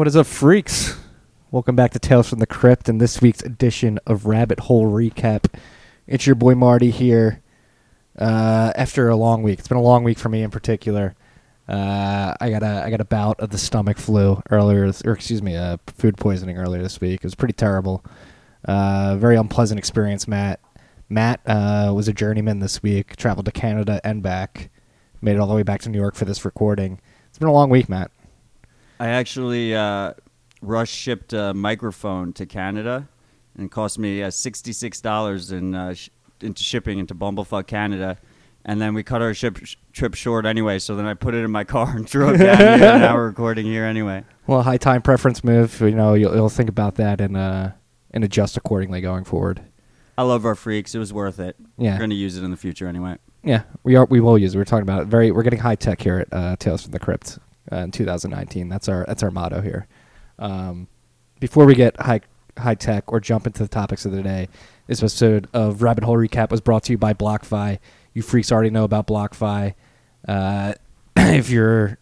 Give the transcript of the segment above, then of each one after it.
What is up, freaks? Welcome back to Tales from the Crypt and this week's edition of Rabbit Hole Recap. It's your boy Marty here. Uh, after a long week, it's been a long week for me in particular. Uh, I got a I got a bout of the stomach flu earlier, or excuse me, uh, food poisoning earlier this week. It was pretty terrible. Uh, very unpleasant experience, Matt. Matt uh, was a journeyman this week. Traveled to Canada and back. Made it all the way back to New York for this recording. It's been a long week, Matt. I actually uh, rush shipped a microphone to Canada, and it cost me uh, sixty six dollars in uh, sh- into shipping into Bumblefuck, Canada. And then we cut our ship sh- trip short anyway. So then I put it in my car and drove down here. And now we're recording here anyway. Well, high time preference move. You know, you'll, you'll think about that and uh, and adjust accordingly going forward. I love our freaks. It was worth it. Yeah. We're gonna use it in the future anyway. Yeah, we are. We will use. it. We're talking about it. very. We're getting high tech here at uh, Tales from the Crypt uh, in 2019. That's our that's our motto here. Um, before we get high high tech or jump into the topics of the day, this episode of Rabbit Hole Recap was brought to you by BlockFi. You freaks already know about BlockFi. Uh, if you're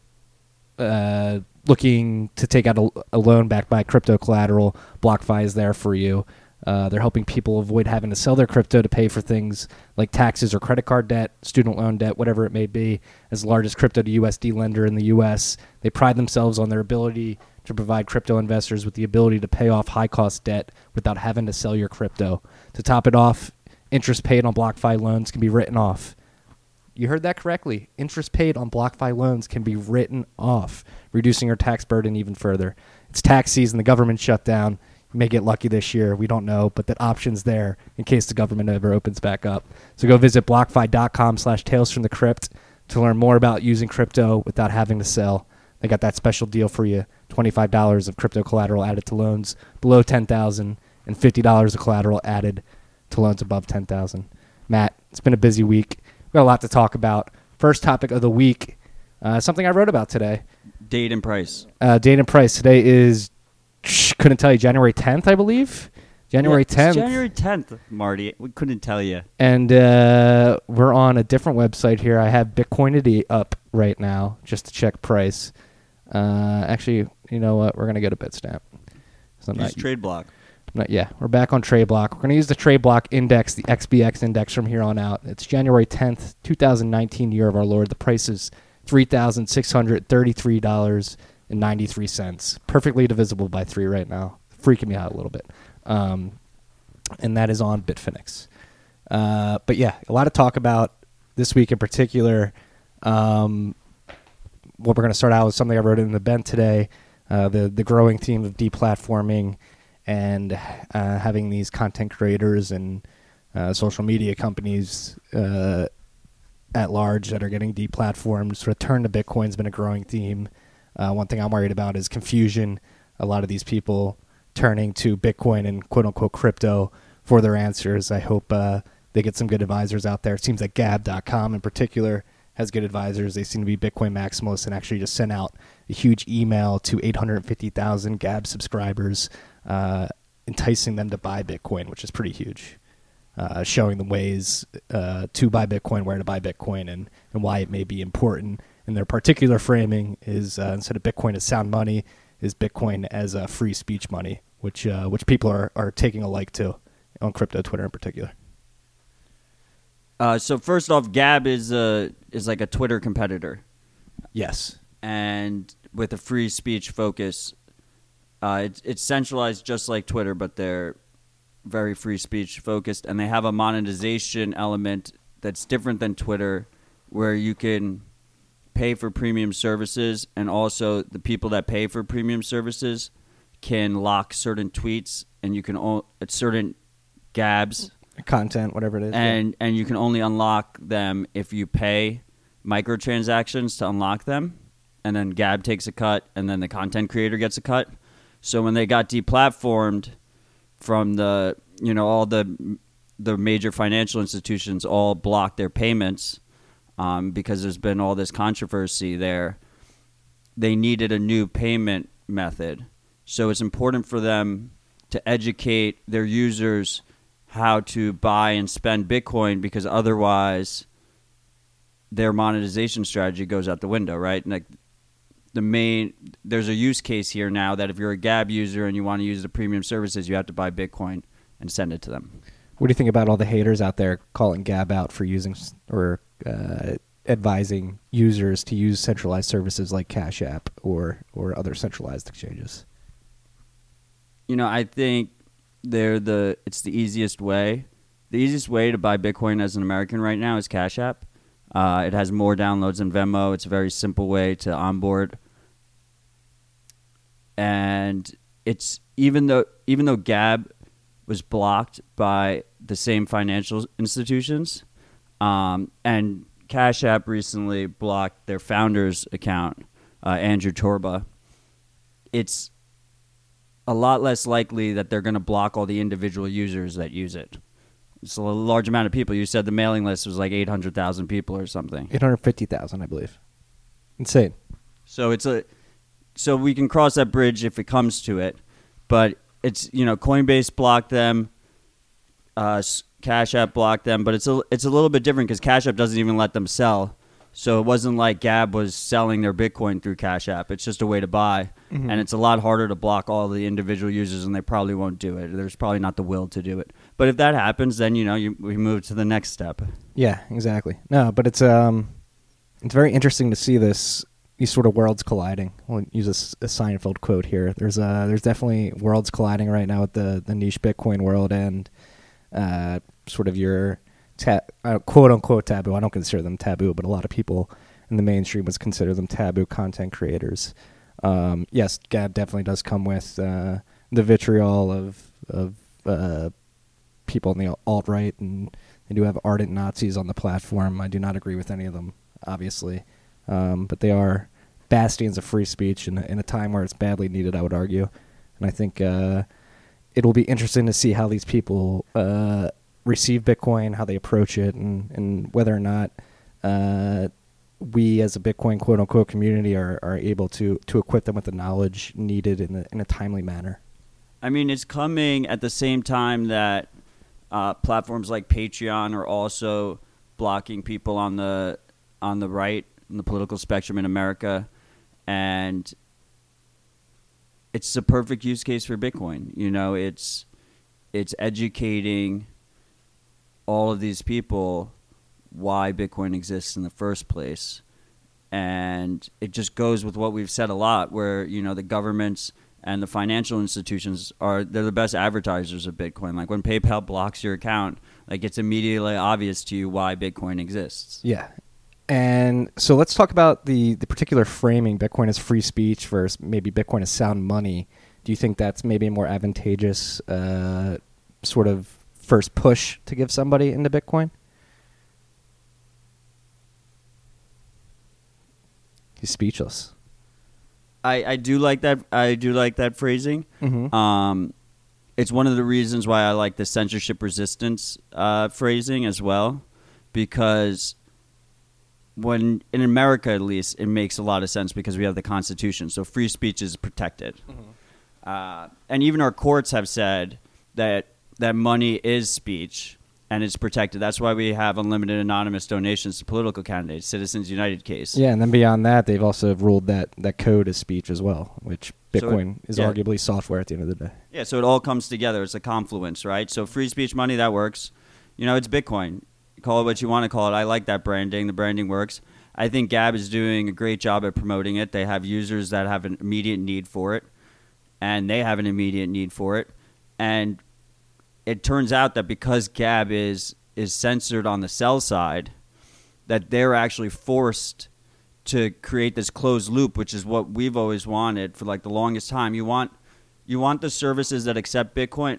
uh, looking to take out a, a loan backed by crypto collateral, BlockFi is there for you. Uh, they're helping people avoid having to sell their crypto to pay for things like taxes or credit card debt, student loan debt, whatever it may be. As the largest crypto to USD lender in the U.S., they pride themselves on their ability to provide crypto investors with the ability to pay off high cost debt without having to sell your crypto. To top it off, interest paid on BlockFi loans can be written off. You heard that correctly. Interest paid on BlockFi loans can be written off, reducing your tax burden even further. It's tax season, the government shut May get lucky this year. We don't know, but that option's there in case the government ever opens back up. So go visit blockfi.com slash tales from the crypt to learn more about using crypto without having to sell. They got that special deal for you. $25 of crypto collateral added to loans below 10000 and $50 of collateral added to loans above 10000 Matt, it's been a busy week. We got a lot to talk about. First topic of the week, uh, something I wrote about today. Date and price. Uh, date and price. Today is, couldn't tell you, January 10th, I believe. January Yeah, 10th. January tenth, Marty. We couldn't tell you. and uh, we're on a different website here. I have Bitcoinity up right now just to check price. Uh, actually, you know what? We're going to go to Bitstamp. So Use TradeBlock. Not, yeah, we're back on TradeBlock. We're going to use the TradeBlock index, the XBX index from here on out. It's January 10th, 2019, year of our Lord. The price is $3,633.93. Perfectly divisible by three right now. Freaking me out a little bit. Um, and that is on Bitfinex. Uh, but yeah, a lot of talk about this week in particular. Um, what we're going to start out with something I wrote in the bent today, uh, the the growing theme of deplatforming and uh, having these content creators and uh, social media companies uh, at large that are getting deplatformed. Sort of turn to Bitcoin's been a growing theme. Uh, one thing I'm worried about is confusion. A lot of these people turning to Bitcoin and quote unquote crypto for their answers. I hope uh, they get some good advisors out there. It seems like Gab.com in particular has good advisors. They seem to be Bitcoin maximalists and actually just sent out a huge email to 850,000 Gab subscribers, uh, enticing them to buy Bitcoin, which is pretty huge. Uh, showing them ways uh, to buy Bitcoin, where to buy Bitcoin, and, and why it may be important. And their particular framing is uh, instead of Bitcoin as sound money, is Bitcoin as uh, free speech money, which uh, which people are, are taking a like to on crypto Twitter in particular. Uh, so first off, Gab is uh, is like a Twitter competitor. Yes. and with a free speech focus. Uh, it's, it's centralized just like Twitter, but they're very free speech focused, and they have a monetization element that's different than Twitter, where you can pay for premium services, and also the people that pay for premium services can lock certain tweets, and you can o- at certain gabs Content, whatever it is. yeah. and and you can only unlock them if you pay microtransactions to unlock them and then gab takes a cut and then the content creator gets a cut so when they got deplatformed from the you know all the the major financial institutions all blocked their payments um, because there's been all this controversy there they needed a new payment method so it's important for them to educate their users how to buy and spend Bitcoin because otherwise their monetization strategy goes out the window, right? Like the main there's a use case here now that if you're a Gab user and you want to use the premium services, you have to buy Bitcoin and send it to them. What do you think about all the haters out there calling Gab out for using or uh, advising users to use centralized services like Cash App or or other centralized exchanges? You know, I think they're the it's the easiest way. The easiest way to buy Bitcoin as an American right now is Cash App. Uh, it has more downloads than Venmo. It's a very simple way to onboard, and it's even though even though Gab was blocked by the same financial institutions, um, and Cash App recently blocked their founder's account, uh, Andrew Torba. It's a lot less likely that they're going to block all the individual users that use it. It's a large amount of people. You said the mailing list was like 800,000 people or something. Eight hundred fifty thousand, I believe. Insane. So it's a so we can cross that bridge if it comes to it, but it's you know Coinbase blocked them, uh, Cash App blocked them, but it's a it's a little bit different because Cash App doesn't even let them sell. So it wasn't like Gab was selling their Bitcoin through Cash App. It's just a way to buy, Mhm. and it's a lot harder to block all the individual users, and they probably won't do it. There's probably not the will to do it. But if that happens, then you know you, we move to the next step. Yeah, exactly. No, but it's um, it's very interesting to see this these sort of worlds colliding. We'll use a, a Seinfeld quote here. There's uh, there's definitely worlds colliding right now with the the niche Bitcoin world and uh, sort of your ta- uh, quote unquote taboo. I don't consider them taboo, but a lot of people in the mainstream would consider them taboo content creators. Um, yes, Gab definitely does come with uh, the vitriol of of uh, people in the alt right, and they do have ardent Nazis on the platform. I do not agree with any of them, obviously, um, but they are bastions of free speech in, in a time where it's badly needed. I would argue, and I think uh, it'll be interesting to see how these people uh, receive Bitcoin, how they approach it, and, and whether or not uh, we as a Bitcoin quote unquote community are, are able to to equip them with the knowledge needed in a, in a timely manner. I mean, it's coming at the same time that uh, platforms like Patreon are also blocking people on the on the right in the political spectrum in America, and it's the perfect use case for Bitcoin. You know, it's it's educating all of these people why Bitcoin exists in the first place. And it just goes with what we've said a lot, where you know the governments and the financial institutions are they're the best advertisers of Bitcoin. Like when PayPal blocks your account, like it's immediately obvious to you why Bitcoin exists. Yeah. And so let's talk about the, the particular framing Bitcoin as free speech versus maybe Bitcoin as sound money. Do you think that's maybe a more advantageous uh, sort of first push to give somebody into Bitcoin? He's speechless. I, I do like that. I do like that phrasing. Mm-hmm. Um, it's one of the reasons why I like the censorship resistance uh, phrasing as well, because when in America at least it makes a lot of sense because we have the Constitution, so free speech is protected, uh, and even our courts have said that that money is speech and it's protected. That's why we have unlimited anonymous donations to political candidates, Citizens United case. Yeah, and then beyond that, they've also ruled that, that code is speech as well, which So it- Bitcoin is yeah. arguably software at the end of the day. Yeah, so it all comes together. It's a confluence, right? So free speech money that works. You know, it's Bitcoin. Call it what you want to call it. I like that branding. The branding works. I think Gab is doing a great job at promoting it. They have users that have an immediate need for it, and they have an immediate need for it. And it turns out that because Gab is is censored on the sell side, that they're actually forced to create this closed loop, which is what we've always wanted for like the longest time. You want you want the services that accept Bitcoin.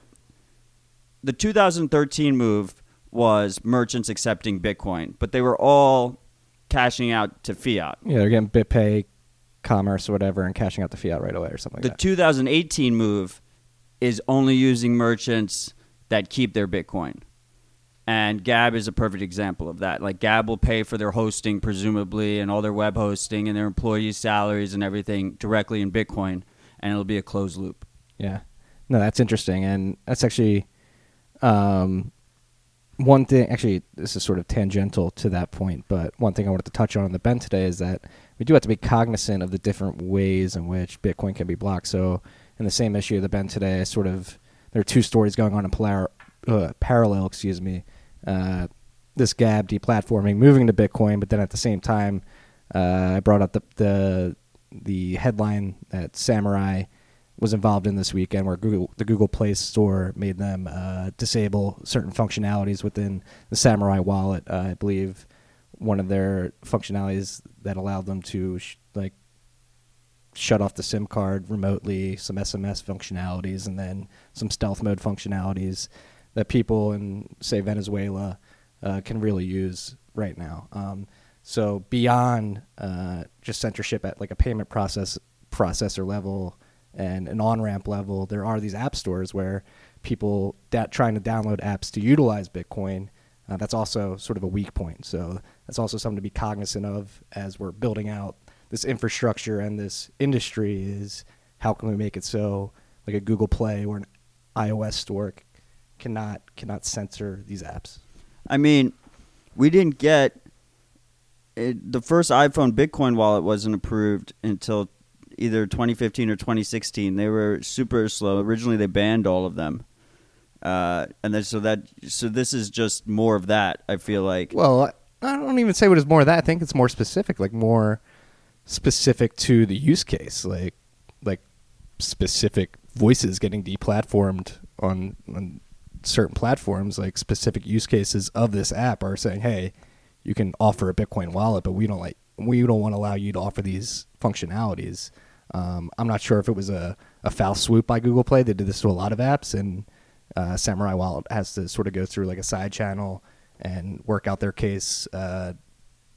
The 2013 move was merchants accepting Bitcoin, but they were all cashing out to fiat. Yeah, they're getting BitPay, Commerce, or whatever, and cashing out the fiat right away or something The like that. 2018 move is only using merchants that keep their Bitcoin. And Gab is a perfect example of that. Like Gab will pay for their hosting, presumably, and all their web hosting and their employees' salaries and everything directly in Bitcoin, and it'll be a closed loop. Yeah. No, that's interesting, and that's actually, um, one thing, actually, this is sort of tangential to that point, but one thing I wanted to touch on in the bend today is that we do have to be cognizant of the different ways in which Bitcoin can be blocked. So, in the same issue of the bend today, sort of there are two stories going on in polar, uh, parallel. Excuse me. Uh, this Gab deplatforming, moving to Bitcoin, but then at the same time, uh, I brought up the, the the headline that Samurai was involved in this weekend, where Google, the Google Play Store made them uh, disable certain functionalities within the Samurai wallet. Uh, I believe one of their functionalities that allowed them to sh- like shut off the SIM card remotely, some SMS functionalities, and then some stealth mode functionalities that people in say Venezuela uh, can really use right now. Um, so beyond uh, just censorship at like a payment process processor level and an on ramp level, there are these app stores where people da- trying to download apps to utilize Bitcoin. Uh, that's also sort of a weak point. So that's also something to be cognizant of as we're building out this infrastructure and this industry. Is how can we make it so like a Google Play or an iOS store cannot cannot censor these apps? I mean, we didn't get it, the first iPhone Bitcoin wallet wasn't approved until either 2015 or 2016. They were super slow. Originally, they banned all of them, uh, and then so that so this is just more of that. I feel like. Well, I don't even say what is more of that. I think it's more specific, like more specific to the use case, like like specific voices getting deplatformed on on certain platforms, like specific use cases of this app are saying, "Hey, you can offer a Bitcoin wallet, but we don't like we don't want to allow you to offer these functionalities." Um, I'm not sure if it was a, a foul swoop by Google Play. They did this to a lot of apps, and uh, Samurai Wallet has to sort of go through like a side channel and work out their case uh,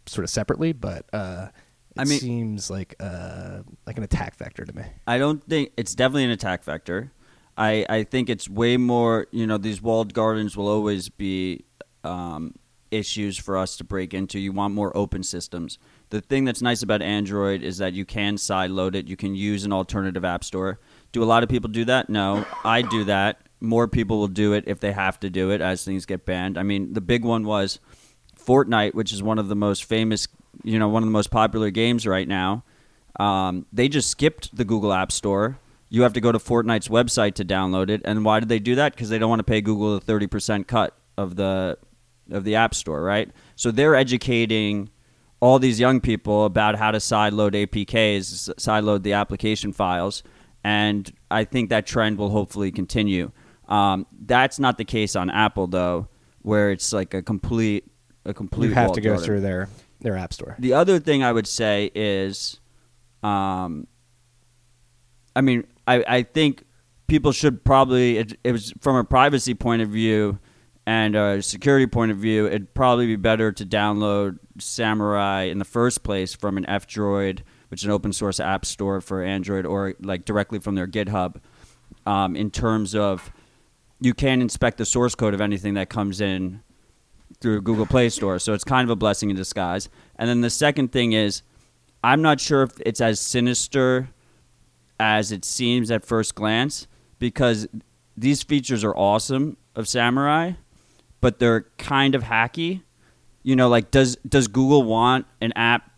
sort of separately. But uh, it I mean- seems like uh, like an attack vector to me. I don't think it's definitely an attack vector. I, I think it's way more, you know, these walled gardens will always be um, issues for us to break into. You want more open systems. The thing that's nice about Android is that you can side load it. You can use an alternative app store. Do a lot of people do that? No. I do that. More people will do it if they have to do it as things get banned. I mean, the big one was Fortnite, which is one of the most famous, you know, one of the most popular games right now. Um, they just skipped the Google App Store. You have to go to Fortnite's website to download it. And why did they do that? Because they don't want to pay Google the thirty percent cut of the of the App Store, right? So they're educating all these young people about how to sideload APKs, sideload the application files, and I think that trend will hopefully continue. Um, that's not the case on Apple though, where it's like a complete a complete. You have to go garden. through their their app store. The other thing I would say is, um, I mean, I, I think people should probably, it, it was from a privacy point of view and a security point of view, it'd probably be better to download Samurai in the first place from an F Droid, which is an open source app store for Android, or like directly from their GitHub. Um, in terms of, you can inspect the source code of anything that comes in through Google Play Store. So it's kind of a blessing in disguise. And then the second thing is, I'm not sure if it's as sinister as it seems at first glance because these features are awesome of Samurai, but they're kind of hacky. You know, like does does Google want an app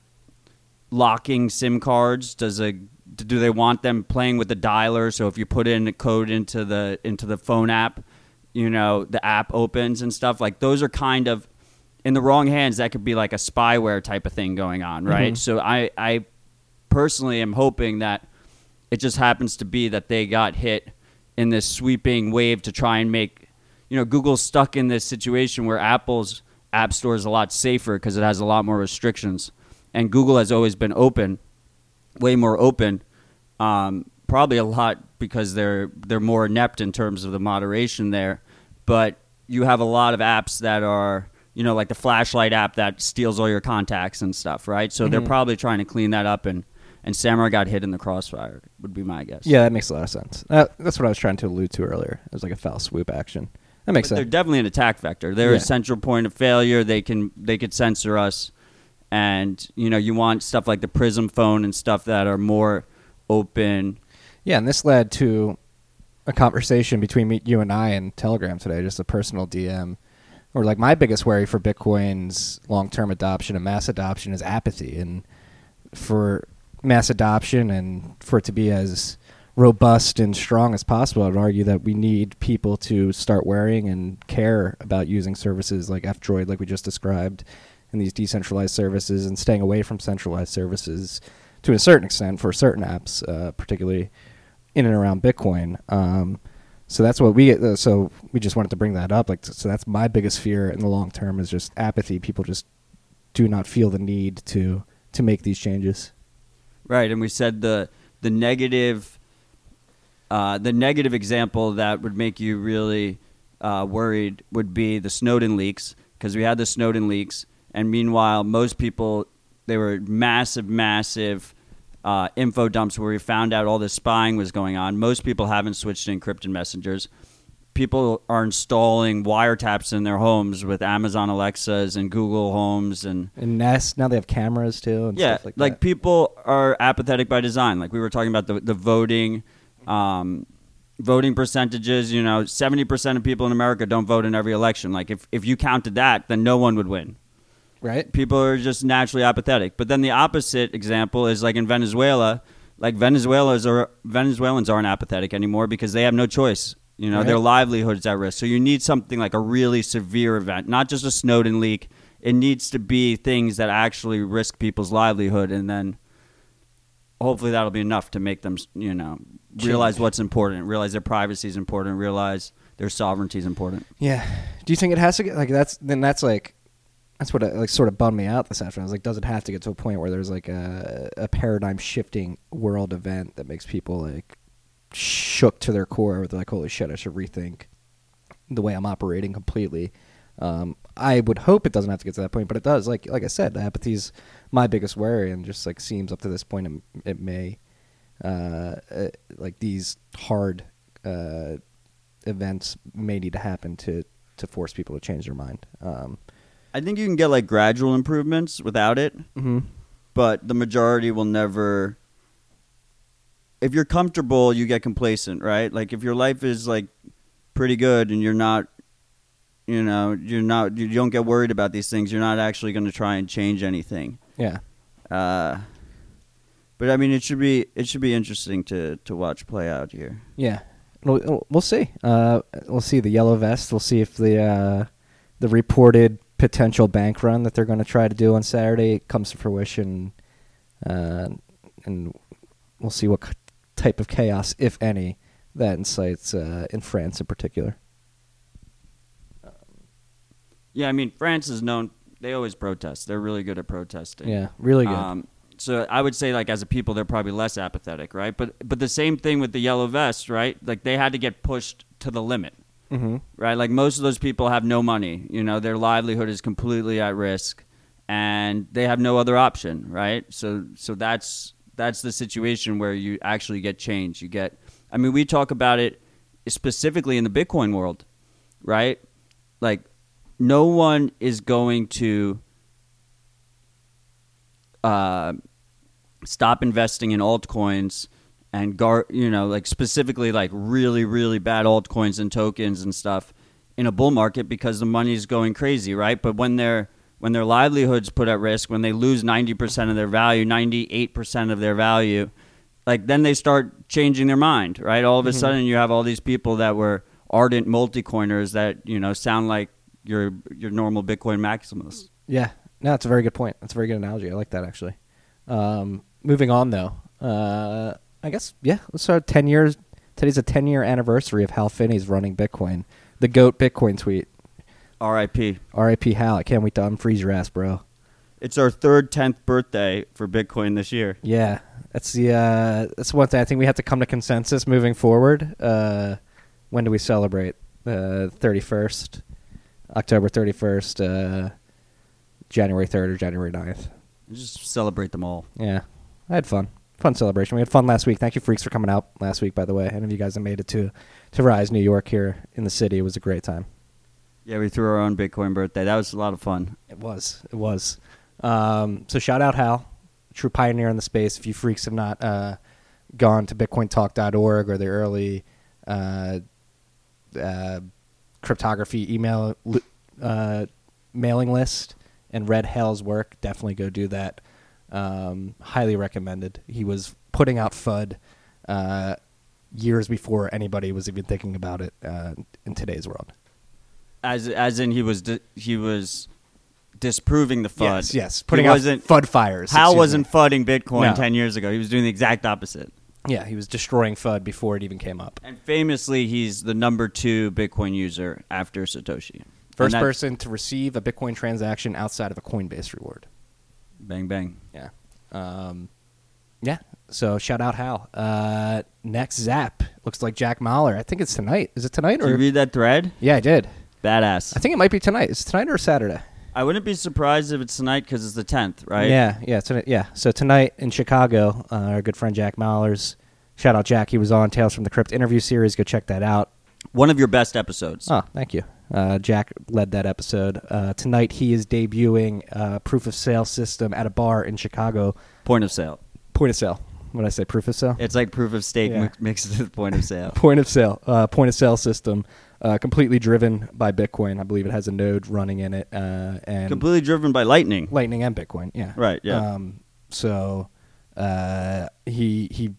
locking SIM cards? Does a do they want them playing with the dialer? So if you put in a code into the into the phone app, you know the app opens and stuff. Like those are kind of in the wrong hands. That could be like a spyware type of thing going on, right? Mhm. So I I personally am hoping that it just happens to be that they got hit in this sweeping wave to try and make you know Google's stuck in this situation where Apple's app store is a lot safer because it has a lot more restrictions, and Google has always been open, way more open, um, probably a lot because they're they're more inept in terms of the moderation there, but you have a lot of apps that are you know like the flashlight app that steals all your contacts and stuff, right? So they're Mhm. probably trying to clean that up and. And Samurai got hit in the crossfire. Would be my guess. Yeah, that makes a lot of sense. Uh, that's what I was trying to allude to earlier. It was like a foul swoop action. That makes But they're definitely an attack vector. They're Yeah. a central point of failure. They can they could censor us, and you know you want stuff like the Purism phone and stuff that are more open. Yeah, and this led to a conversation between me, you and I and Telegram today, just a personal DM or like my biggest worry for Bitcoin's long term adoption and mass adoption is apathy. And for mass adoption and for it to be as robust and strong as possible, I'd argue that we need people to start worrying and care about using services like F Droid, like we just described, and these decentralized services, and staying away from centralized services to a certain extent for certain apps, uh, particularly in and around Bitcoin. Um, so that's what we. Uh, so we just wanted to bring that up. Like, so that's my biggest fear in the long term is just apathy. People just do not feel the need to to make these changes. Right, and we said the the negative uh, the negative example that would make you really uh, worried would be the Snowden leaks because we had the Snowden leaks, and meanwhile, most people they were massive, massive uh, info dumps where we found out all this spying was going on. Most people haven't switched to encrypted messengers. People are installing wiretaps in their homes with Amazon Alexas and Google Homes and And Nest now they have cameras too. And yeah, stuff like, that. people are apathetic by design. Like we were talking about the the voting, um, voting percentages. You know, seventy percent of people in America don't vote in every election. Like if if you counted that, then no one would win. right. People are just naturally apathetic. But then the opposite example is like in Venezuela. Like Venezuelans are Venezuelans aren't apathetic anymore because they have no choice. You know, Right. their livelihood's at risk. So you need something like a really severe event, not just a Snowden leak. It needs to be things that actually risk people's livelihood, and then hopefully that'll be enough to make them, you know, realize Change. what's important, realize their privacy is important, realize their sovereignty is important. Yeah. Do you think it has to get like that's then that's like that's what uh, like sort of bummed me out this afternoon. I was like, does it have to get to a point where there's like a a paradigm shifting world event that makes people like shook to their core with like, holy shit, I should rethink the way I'm operating completely. Um, I would hope it doesn't have to get to that point, but it does. Like like I said, the apathy's my biggest worry, and just like seems up to this point it, it may uh, uh, like these hard uh, events may need to happen to to force people to change their mind. Um, I think you can get like gradual improvements without it. mm-hmm. but the majority will never if you're comfortable you get complacent right like if your life is like pretty good and you're not you know you're not you don't get worried about these things you're not actually going to try and change anything Yeah, uh but i mean it should be it should be interesting to to watch play out here yeah. We'll, we'll see. Uh, we'll see the yellow vest. We'll see if the uh, the reported potential bank run that they're going to try to do on Saturday comes to fruition, uh, and we'll see what type of chaos, if any, that incites uh, in France in particular. yeah i mean france is known they always protest they're really good at protesting Yeah, really good. Um, so I would say, like as a people, they're probably less apathetic, right? But but the same thing with the yellow vest, right? Like they had to get pushed to the limit, mm-hmm. right? Like most of those people have no money. You know, their livelihood is completely at risk, and they have no other option, right? So so that's that's the situation where you actually get change. You get, I mean, we talk about it specifically in the Bitcoin world, right? Like no one is going to uh, stop investing in altcoins and gar you know like specifically like really really bad altcoins and tokens and stuff in a bull market because the money's going crazy right but when their when their livelihoods put at risk when they lose 90% of their value 98% of their value like then they start changing their mind right all of a Mhm. sudden you have all these people that were ardent multi-coiners that you know sound like your your normal bitcoin maximalists Yeah, no, that's a very good point. That's a very good analogy. I like that actually. Um, moving on though, uh, I guess yeah. Let's start ten years. Today's a ten year anniversary of Hal Finney's running Bitcoin, the goat Bitcoin tweet. rip R.I.P. Hal. I can't wait to unfreeze your ass, bro. It's our third tenth birthday for Bitcoin this year. Yeah, that's the uh, that's one thing. I think we have to come to consensus moving forward. Uh, when do we celebrate? The Thirty first, October thirty first, uh, January third, or January 9th. Just celebrate them all. Yeah, I had fun. Fun celebration. We had fun last week. Thank you, freaks, for coming out last week. By the way, any of you guys that made it to to Rise New York here in the city, it was a great time. Yeah, we threw our own Bitcoin birthday. That was a lot of fun. It was. It was. Um, so shout out Hal, true pioneer in the space. If you freaks have not uh, gone to BitcoinTalk.org or the early uh, uh, cryptography email uh, mailing list and read Hal's work, definitely go do that. Um, highly recommended. He was putting out FUD uh, years before anybody was even thinking about it uh, in today's world. As as in he was di- he was disproving the FUD. Yes, yes. He Putting out FUD fires. Hal wasn't me. fudding Bitcoin No. ten years ago. He was doing the exact opposite. Yeah, he was destroying FUD before it even came up. And famously, he's the number two Bitcoin user after Satoshi. First person to receive a Bitcoin transaction outside of a Coinbase reward. Bang bang. Yeah. Um, yeah. So shout out Hal. Uh, next Zap looks like Jack Mallers. I think it's tonight. Is it tonight or Did you read that thread? yeah, I did. Badass. I think it might be tonight. Is it tonight or Saturday? I wouldn't be surprised if it's tonight because it's the tenth, right? Yeah, yeah, tonight. Yeah. So tonight in Chicago, uh, our good friend Jack Mallers. Shout out Jack. He was on Tales from the Crypt interview series. Go check that out. One of your best episodes. Oh, thank you. Uh, Jack led that episode. Uh, tonight he is debuting uh, proof of sale system at a bar in Chicago. Point of sale. Point of sale. What did I say? Proof of sale. It's like proof of stake Yeah. mixed with point of sale. point of sale. Uh, point of sale system. Uh, completely driven by Bitcoin. I believe it has a node running in it. Uh, and Completely driven by lightning. Lightning and Bitcoin. Yeah. Right, yeah. Um, so uh, he he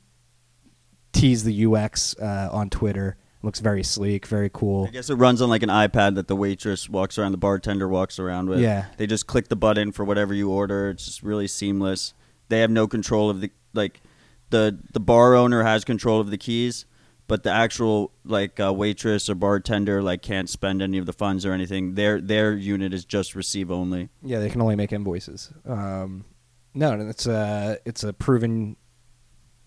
teased the UX uh, on Twitter. Looks very sleek, very cool. I guess it runs on like an iPad that the waitress walks around, the bartender walks around with. Yeah. They just click the button for whatever you order. It's just really seamless. They have no control of the like the the bar owner has control of the keys, but the actual like uh, waitress or bartender like can't spend any of the funds or anything. Their their unit is just receive only. Yeah, they can only make invoices. Um, no, it's a it's a proven.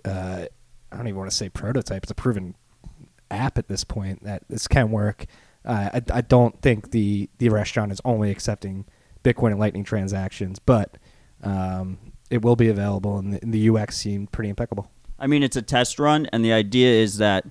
Uh, I don't even want to say prototype. It's a proven app at this point that this can work. Uh, I, I don't think the the restaurant is only accepting Bitcoin and Lightning transactions, but um, it will be available, and the, and the UX seemed pretty impeccable. I mean, it's a test run, and the idea is that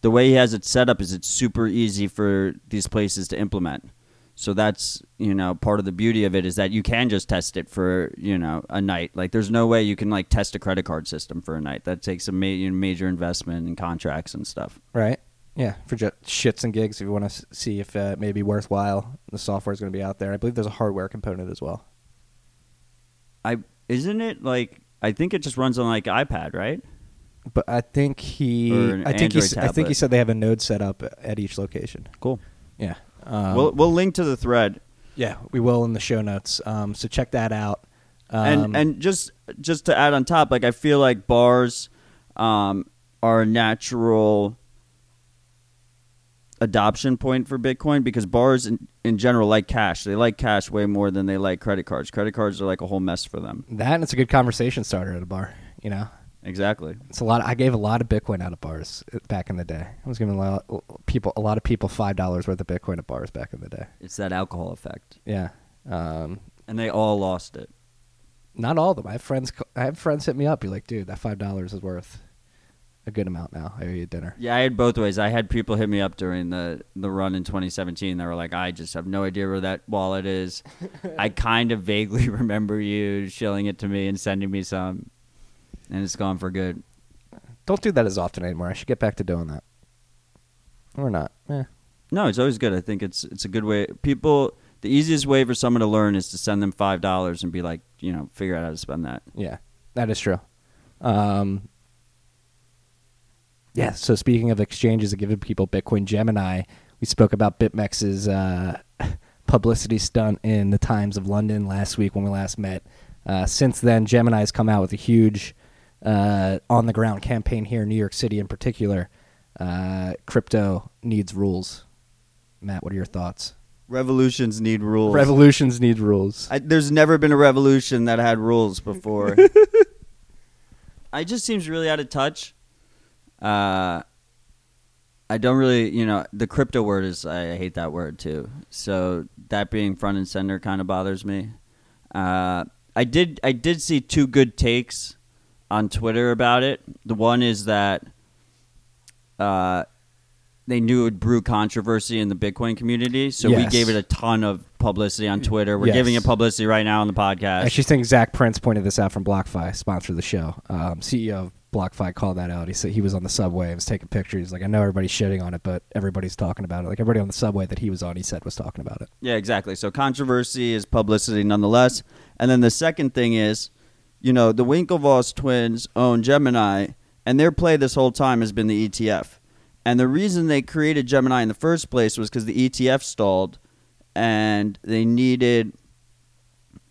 the way he has it set up is it's super easy for these places to implement. So that's you know part of the beauty of it is that you can just test it for you know a night. Like there's no way you can like test a credit card system for a night. That takes a ma- major investment in contracts and stuff. Right? Yeah, for just shits and gigs. If you want to see if uh, it may be worthwhile, the software is going to be out there. I believe there's a hardware component as well. I isn't it like I think it just runs on like iPad, right? But I think he, I think he, s- I think he tablet. said they have a node set up at each location. Cool. Yeah, um, we'll we'll link to the thread. yeah, we will in the show notes. Um, so check that out. Um, and and just just to add on top, like I feel like bars um, are a natural adoption point for Bitcoin because bars in, in general like cash. They like cash way more than they like credit cards. Credit cards are like a whole mess for them. that and it's a good conversation starter at a bar. You know, Exactly. it's a lot. I gave a lot of Bitcoin out of bars uh, back in the day. I was giving a lot of people a lot of people five dollars worth of Bitcoin at bars back in the day. It's that alcohol effect, Yeah. Um, and they all lost it. not all of them. I have friends. I have friends hit me up. Be like, dude, that five dollars is worth a good amount now. I owe you dinner. Yeah, I had both ways. I had people hit me up during the the run in 2017. They were like, "I just have no idea where that wallet is. I kind of vaguely remember you shilling it to me and sending me some, and it's gone for good." Don't do that as often anymore. I should get back to doing that. Or not. Eh. No, it's always good. I think it's it's a good way. People, the easiest way for someone to learn is to send them five dollars and be like, you know, figure out how to spend that. Yeah, that is true. Um, yeah. So speaking of exchanges that giving people Bitcoin Gemini, we spoke about BitMEX's uh, publicity stunt in the Times of London last week when we last met. Uh, since then, Gemini has come out with a huge uh, on the ground campaign here in New York City, in particular. Uh, crypto needs rules. Matt, what are your thoughts? Revolutions need rules. Revolutions need rules. I, there's never been a revolution that had rules before. I just seems really out of touch. Uh, I don't really, you know, the crypto word is, I hate that word too. So that being front and center kind of bothers me. Uh, I did, I did see two good takes on Twitter about it. The one is that uh, they knew it would brew controversy in the Bitcoin community, so we Yes. gave it a ton of publicity on Twitter. We're Yes. giving it publicity right now on the podcast. I actually think Zac Prince pointed this out from BlockFi, sponsor of the show, um, CEO of BlockFi called that out. He said he was on the subway and was taking pictures. He's like, I know everybody's shitting on it, but everybody's talking about it. Like everybody on the subway that he was on, he said was talking about it. Yeah, exactly. So controversy is publicity nonetheless. And then the second thing is, you know, the Winklevoss twins own Gemini, and their play this whole time has been the ETF. And the reason they created Gemini in the first place was because the ETF stalled, and they needed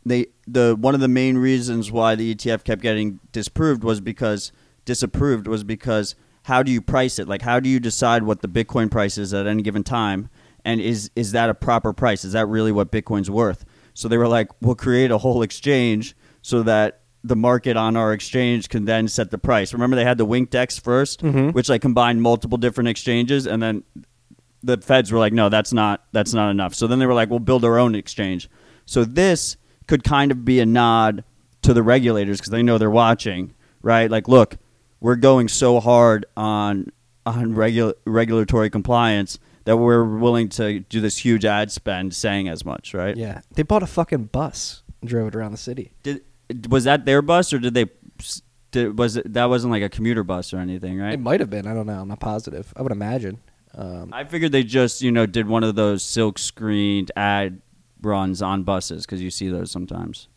they the one of the main reasons why the ETF kept getting disproved was because disapproved was because how do you price it? Like how do you decide what the Bitcoin price is at any given time? And is is that a proper price? Is that really what Bitcoin's worth? So they were like, we'll create a whole exchange so that the market on our exchange can then set the price. Remember they had the WinkDex 1st Mhm. which like combined multiple different exchanges and then the feds were like, no, that's not that's not enough. So then they were like, we'll build our own exchange. So this could kind of be a nod to the regulators because they know they're watching, right? Like, look, we're going so hard on on regu- regulatory compliance that we're willing to do this huge ad spend saying as much, right? Yeah, they bought a fucking bus and drove it around the city. Did was that their bus or did they? Did, was it that wasn't like a commuter bus or anything, right? It might have been. I don't know. I'm not positive. I would imagine. Um, I figured they just, you know, did one of those silk screened ad runs on buses because you see those sometimes.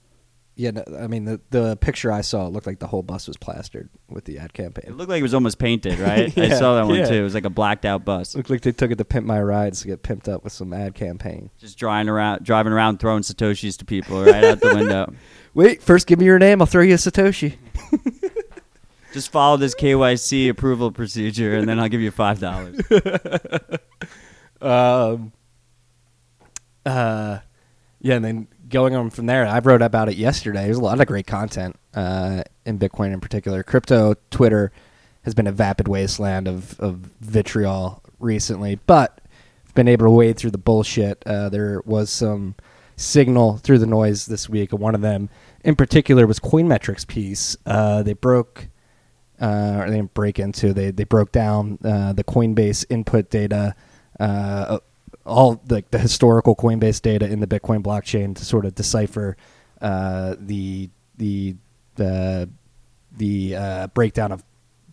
Yeah, no, I mean the the picture I saw it looked like the whole bus was plastered with the ad campaign. It looked like it was almost painted, right? I saw that one yeah. too. It was like a blacked out bus, looked like they took it to Pimp My Rides to get pimped up with some ad campaign. just driving around, driving around, throwing satoshis to people right out the window. Wait, first give me your name. I'll throw you a satoshi. Just follow this KYC approval procedure, and then I'll give you five dollars. Um, uh, yeah, and then going on from there, I wrote about it yesterday. There's a lot of great content uh, in Bitcoin in particular. Crypto Twitter has been a vapid wasteland of, of vitriol recently, but I've been able to wade through the bullshit. Uh, there was some signal through the noise this week, one of them in particular was Coinmetrics piece. Uh, they broke uh, or they didn't break into. They they broke down uh, the Coinbase input data, uh, all like the historical Coinbase data in the Bitcoin blockchain to sort of decipher uh, the the the the uh, breakdown of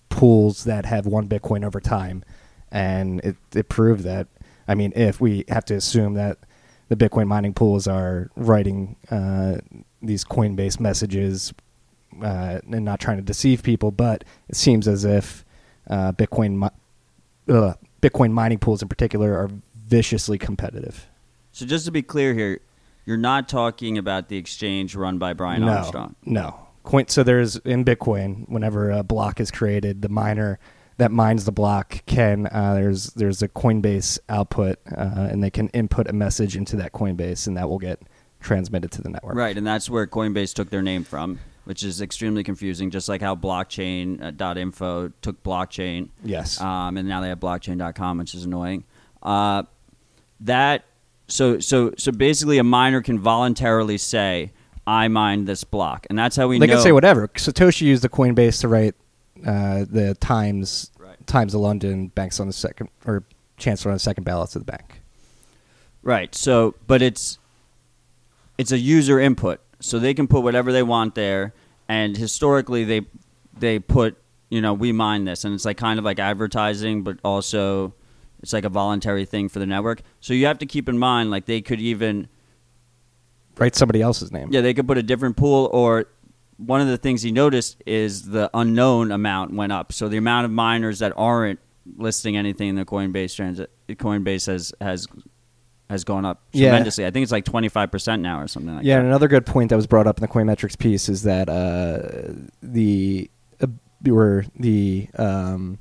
pools that have one Bitcoin over time, and it it proved that. I mean, if we have to assume that the Bitcoin mining pools are writing uh, these Coinbase messages uh, and not trying to deceive people, but it seems as if uh, Bitcoin mi- uh, Bitcoin mining pools in particular are viciously competitive. So just to be clear here, you're not talking about the exchange run by Brian no, Armstrong. no. Coin, so there's in Bitcoin, whenever a block is created, the miner that mines the block can uh, there's there's a Coinbase output, uh, and they can input a message into that Coinbase, and that will get transmitted to the network. Right, and that's where Coinbase took their name from, which is extremely confusing. Just like how blockchain.info took blockchain, Yes. um, and now they have blockchain.com, which is annoying. Uh, that so so so basically, a miner can voluntarily say, "I mined this block," and that's how we they know. can say whatever. Satoshi used the Coinbase to write uh, the Times Right. Times of London banks on the second or chancellor on the second ballots of the bank. Right. So, but it's it's a user input, so they can put whatever they want there. And historically, they they put you know we mine this, and it's like kind of like advertising, but also it's like a voluntary thing for the network. So you have to keep in mind, like they could even Write somebody else's name. yeah they could put a different pool or. One of the things he noticed is the unknown amount went up. So the amount of miners that aren't listing anything in the Coinbase transit, Coinbase has has has gone up Yeah. tremendously. I think it's like twenty five percent now or something like yeah, that. and another good point that was brought up in the Coinmetrics piece is that uh, the uh, were the um,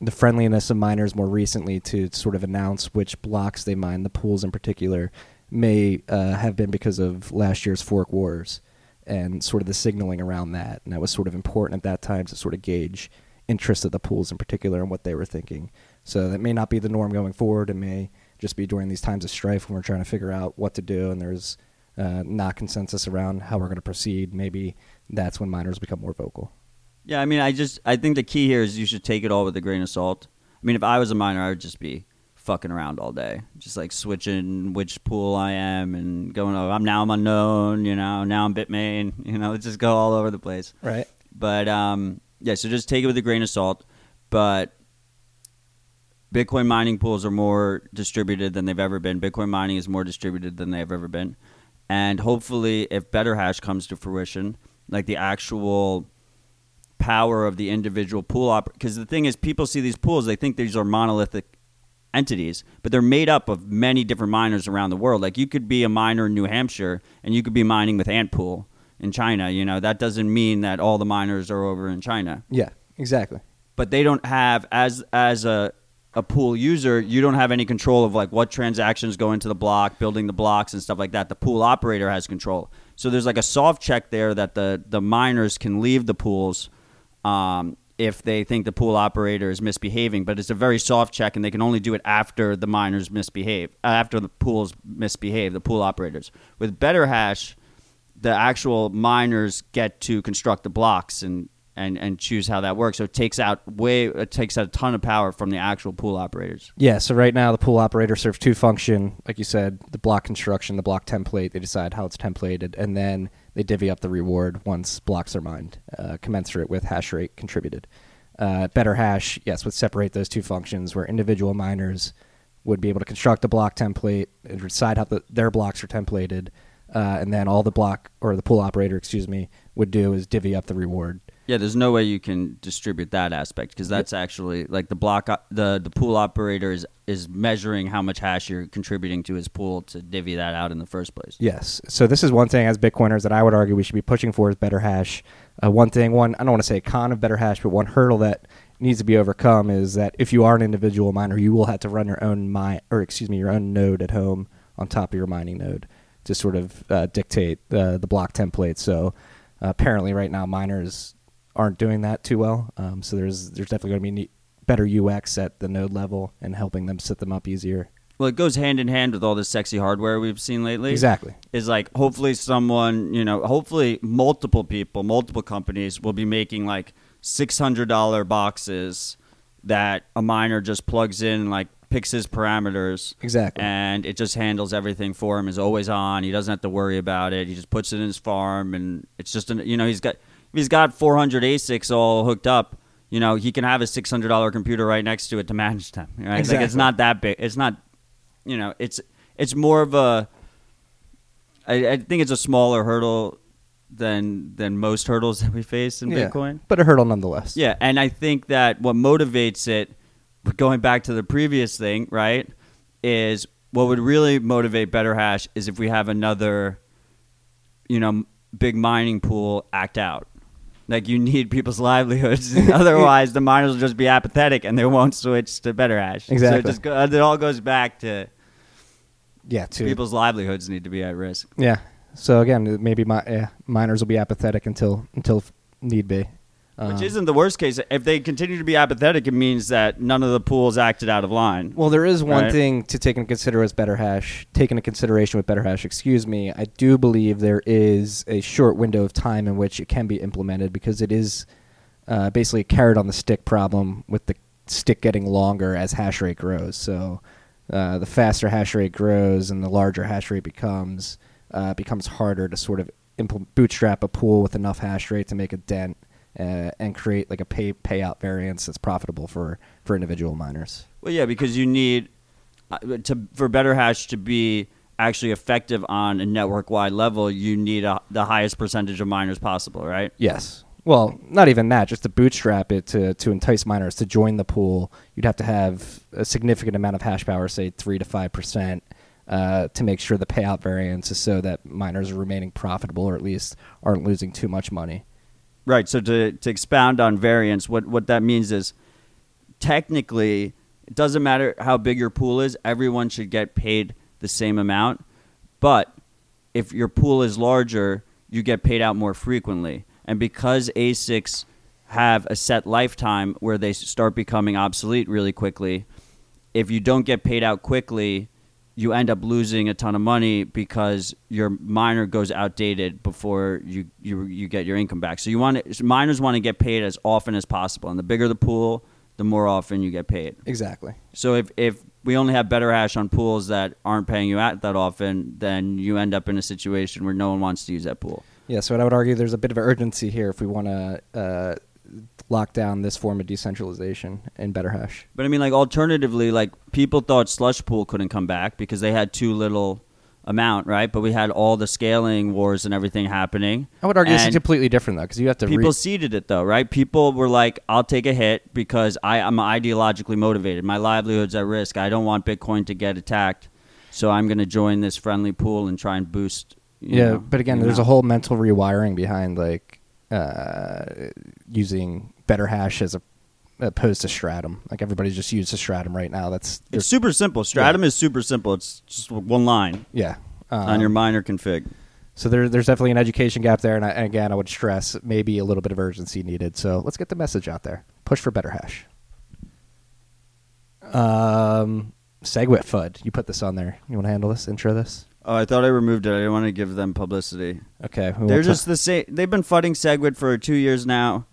the friendliness of miners more recently to sort of announce which blocks they mine, the pools in particular, may uh, have been because of last year's fork wars and sort of the signaling around that, and that was sort of important at that time to sort of gauge interest of the pools in particular and what they were thinking. So that may not be the norm going forward. It may just be during these times of strife when we're trying to figure out what to do and there's uh, not consensus around how we're going to proceed. Maybe that's when miners become more vocal. Yeah, I mean, I just I think the key here is you should take it all with a grain of salt. I mean, if I was a miner, I would just be fucking around all day, just like switching which pool I am and going. Oh, I'm now I'm unknown. You know, now I'm Bitmain. You know, Let's just go all over the place. Right. But um, Yeah, so just take it with a grain of salt. But Bitcoin mining pools are more distributed than they've ever been. Bitcoin mining is more distributed than they've ever been. And hopefully, if BetterHash comes to fruition, like the actual power of the individual pool operator. because the thing is people see these pools they think these are monolithic entities but they're made up of many different miners around the world like you could be a miner in new hampshire and you could be mining with antpool in china you know that doesn't mean that all the miners are over in china Yeah, exactly. but they don't have as as a a pool user, you don't have any control of like what transactions go into the block, building the blocks and stuff like that. The pool operator has control. So there's like a soft check there that the the miners can leave the pools um, if they think the pool operator is misbehaving. But it's a very soft check, and they can only do it after the miners misbehave, after the pools misbehave, the pool operators. With BetterHash, the actual miners get to construct the blocks and and, and choose how that works. So it takes out way it takes out a ton of power from the actual pool operators. Yeah, so right now the pool operator serves two function, like you said, the block construction, the block template. They decide how it's templated, and then they divvy up the reward once blocks are mined, uh, commensurate with hash rate contributed. Uh, BetterHash, yes, would separate those two functions where individual miners would be able to construct a block template and decide how the, their blocks are templated, uh, and then all the block or the pool operator, excuse me, would do is divvy up the reward. Yeah, there's no way you can distribute that aspect because that's actually like the block o- the the pool operator is, is measuring how much hash you're contributing to his pool to divvy that out in the first place. Yes. So this is one thing as Bitcoiners that I would argue we should be pushing for is BetterHash. Uh, one thing, one I don't want to say a con of BetterHash, but one hurdle that needs to be overcome is that if you are an individual miner, you will have to run your own mine or excuse me, your own node at home on top of your mining node to sort of uh, dictate uh, the block template. So uh, apparently, right now miners aren't doing that too well. Um, so there's there's definitely going to be better UX at the node level and helping them set them up easier. Well, it goes hand in hand with all this sexy hardware we've seen lately. Exactly. Is like hopefully someone, you know, hopefully multiple people, multiple companies will be making like $600 boxes that a miner just plugs in like picks his parameters Exactly. and it just handles everything for him is always on he doesn't have to worry about it he just puts it in his farm and it's just an, you know he's got he's got 400 asics all hooked up you know he can have a $600 computer right next to it to manage them right? Like it's not that big. It's not you know it's it's more of a I, I think it's a smaller hurdle than than most hurdles that we face in Yeah, bitcoin. But a hurdle nonetheless. yeah, and I think that what motivates it, going back to the previous thing, right, is what would really motivate BetterHash is if we have another, you know, big mining pool act out. Like you need people's livelihoods, otherwise the miners will just be apathetic and they won't switch to BetterHash. So Exactly. it, just go, it all goes back to Yeah. To people's livelihoods need to be at risk. Yeah. So again, maybe my, yeah, miners will be apathetic until until need be. Which Um, isn't the worst case. If they continue to be apathetic, it means that none of the pools acted out of line. well, there is one Right. thing to take into consider as BetterHash. Take into consideration with BetterHash. Excuse me. I do believe there is a short window of time in which it can be implemented because it is uh, basically a carrot on the stick problem with the stick getting longer as hash rate grows. So uh, the faster hash rate grows and the larger hash rate becomes, uh, it becomes harder to sort of impl- bootstrap a pool with enough hash rate to make a dent uh, and create like a pay payout variance that's profitable for for individual miners. Well, yeah, because you need uh, to for BetterHash to be actually effective on a network-wide level. You need a, the highest percentage of miners possible, right? Yes. Well, not even that. Just to bootstrap it to to entice miners to join the pool, you'd have to have a significant amount of hash power, say three to five percent, uh, to make sure the payout variance is so that miners are remaining profitable or at least aren't losing too much money. Right. So to to expound on variance, what what that means is technically it doesn't matter how big your pool is. Everyone should get paid the same amount, but if your pool is larger, you get paid out more frequently. And because ASICs have a set lifetime where they start becoming obsolete really quickly, if you don't get paid out quickly, you end up losing a ton of money because your miner goes outdated before you, you, you get your income back. So you want to, miners want to get paid as often as possible, and the bigger the pool, the more often you get paid. Exactly. So if, if we only have BetterHash on pools that aren't paying you out that often, then you end up in a situation where no one wants to use that pool. Yeah. So I would argue there's a bit of urgency here if we want to uh, lock down this form of decentralization in BetterHash. But I mean, like alternatively, like people thought Slush Pool couldn't come back because they had too little amount, right? But we had all the scaling wars and everything happening. I would argue this is completely different though, because you have to. people re- seeded it though, right? People were like, "I'll take a hit because I am ideologically motivated. My livelihood's at risk. I don't want Bitcoin to get attacked, so I'm going to join this friendly pool and try and boost." you yeah, know, but again, the there's a whole mental rewiring behind like uh, using BetterHash as a opposed to Stratum. Like everybody's just used to Stratum right now. That's It's super simple. Stratum is super simple. It's just one line yeah. on Um, your miner config. So there, there's definitely an education gap there, and, I, and again, I would stress maybe a little bit of urgency needed. So let's get the message out there. Push for BetterHash. Um, Segwit FUD. You put this on there. You want to handle this? Intro this? Oh, I thought I removed it. I didn't want to give them publicity. Okay. we They're won't just the same. They've been fighting Segwit for two years now.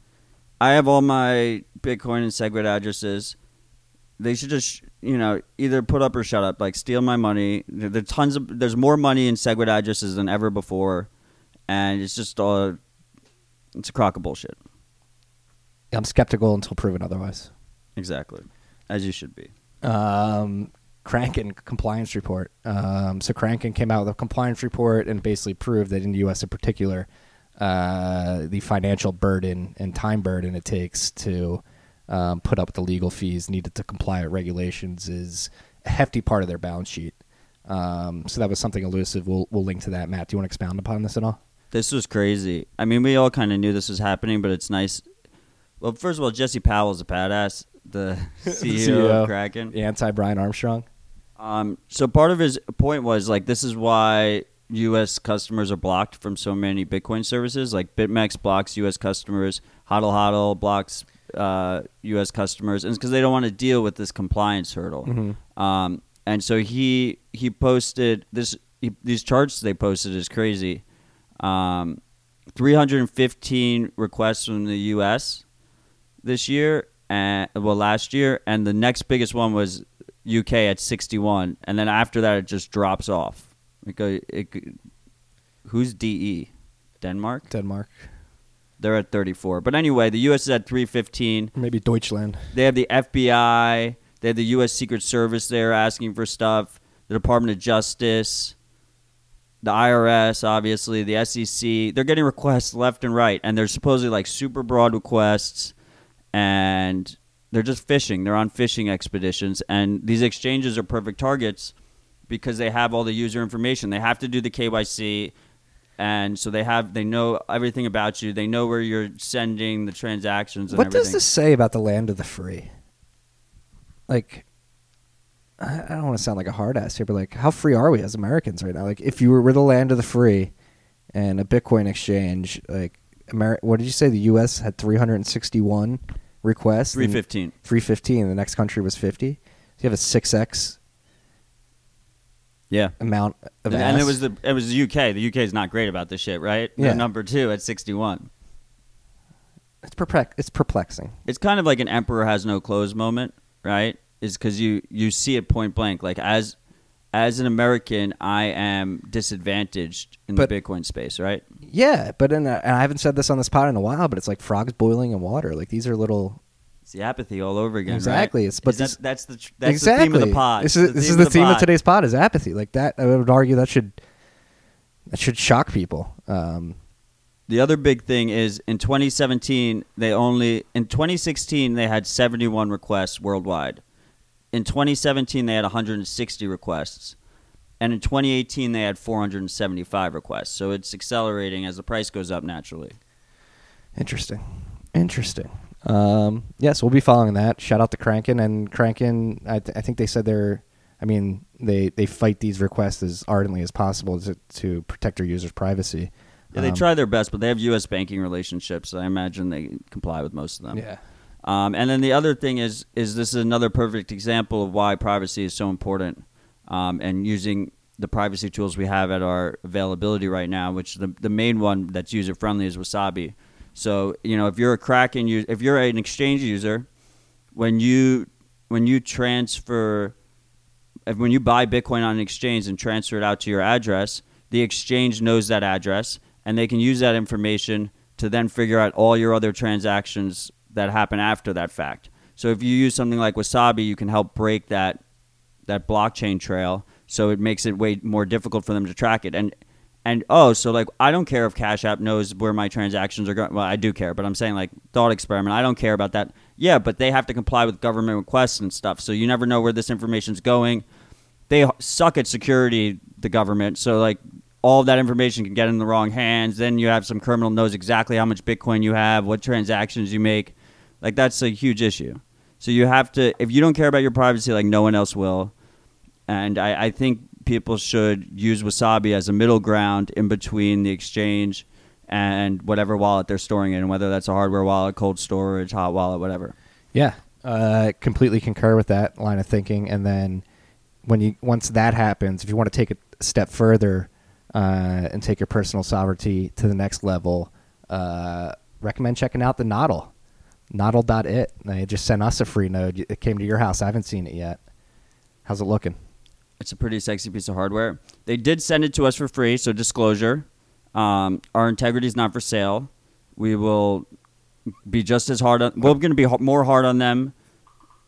I have all my Bitcoin and Segwit addresses. They should just, you know, either put up or shut up. Like steal my money. There- There's tons of. There's more money in Segwit addresses than ever before, and it's just all. It's a crock of bullshit. I'm skeptical until proven otherwise. Exactly, as you should be. um, Kraken compliance report. Um, so Kraken came out with a compliance report and basically proved that in the U.S. in particular, uh, the financial burden and time burden it takes to um, put up with the legal fees needed to comply with regulations is a hefty part of their balance sheet. Um, so that was something elusive. We'll we'll link to that. Matt, do you want to expound upon this at all? This was crazy. I mean, we all kind of knew this was happening, but it's nice. Well, first of all, Jesse Powell's a badass, the CEO, of Kraken. the anti Brian Armstrong. Um, so part of his point was like this is why U.S. customers are blocked from so many Bitcoin services. Like BitMEX blocks U.S. customers, Hodl Hodl blocks uh, U.S. customers, and it's because they don't want to deal with this compliance hurdle. Um, and so he he posted this he, these charts they posted is crazy. Um, 315 requests from the U.S. this year, and well last year, and the next biggest one was UK at 61, and then after that it just drops off. Like a, it, who's DE? Denmark? Denmark, They're at 34. But anyway, the US is at 315. maybe Deutschland. They have the FBI, they have the US Secret Service there asking for stuff, the Department of Justice, the IRS, obviously, the SEC. They're getting requests left and right, and they're supposedly like super broad requests, and they're just fishing. They're on fishing expeditions, and these exchanges are perfect targets because they have all the user information. They have to do the KYC. And so they have, they know everything about you. They know where you're sending the transactions and What everything. does this say about the land of the free? Like, I I don't want to sound like a hard ass here, but like, how free are we as Americans right now? Like, if you were, were the land of the free and a Bitcoin exchange, like, Ameri- what did you say? The U.S. had 361 requests. 315. 315. The next country was 50. So you have a 6x Yeah. amount of And, and it was the it was the UK. The UK is not great about this shit, right? Yeah. They're number two at sixty one. it's, perplex- it's perplexing. It's kind of like an emperor has no clothes moment, right? Is because you you see it point blank. Like as as an American, I am disadvantaged in But- the Bitcoin space, right? Yeah, but in a, and I haven't said this on this pod in a while, but it's like frogs boiling in water. Like, these are little It's the apathy all over again. Exactly. Right? It's- but that- that's the that's exactly. the theme of the pod. This is It's this is the theme of today's pod is apathy. Like that, I would argue that should that should shock people. Um, The other big thing is in 2017 they only in 2016 they had 71 requests worldwide. In 2017 they had 160 requests. And in 2018 they had 475 requests. So it's accelerating as the price goes up naturally. interesting, interesting. Um, yes, we'll be following that. Shout out to Kraken and Kraken. I, th- I think they said they're. I mean, they they fight these requests as ardently as possible to, to protect their users' privacy. Yeah, they Um, try their best, but they have US banking relationships. So I imagine they comply with most of them. Yeah. Um, and then the other thing is is this is another perfect example of why privacy is so important, um, and using the privacy tools we have at our availability right now, which the the main one that's user friendly is Wasabi. So you know if you're a Kraken user, if you're an exchange user, when you when you transfer, if, when you buy Bitcoin on an exchange and transfer it out to your address, the exchange knows that address and they can use that information to then figure out all your other transactions that happen after that fact. So if you use something like Wasabi, you can help break that that blockchain trail, so it makes it way more difficult for them to track it. And and oh, so like I don't care if Cash App knows where my transactions are going. Well, I do care, but I'm saying like thought experiment. I don't care about that. Yeah, but they have to comply with government requests and stuff. So you never know where this information's going. They suck at security, the government. So like all that information can get in the wrong hands. Then you have some criminal knows exactly how much Bitcoin you have, what transactions you make. Like that's a huge issue. So you have to if you don't care about your privacy like no one else will. And I, I think people should use Wasabi as a middle ground in between the exchange and whatever wallet they're storing in, whether that's a hardware wallet, cold storage, hot wallet, whatever. Yeah, uh, completely concur with that line of thinking. And then when you once that happens, if you want to take it a step further uh, and take your personal sovereignty to the next level, uh, recommend checking out the Nodl. Nodl.it. They just sent us a free node. It came to your house. I haven't seen it yet. How's it looking? It's a pretty sexy piece of hardware. They did send it to us for free, so disclosure. Um, our integrity is not for sale. We will be just as hard on. We're going to be more hard on them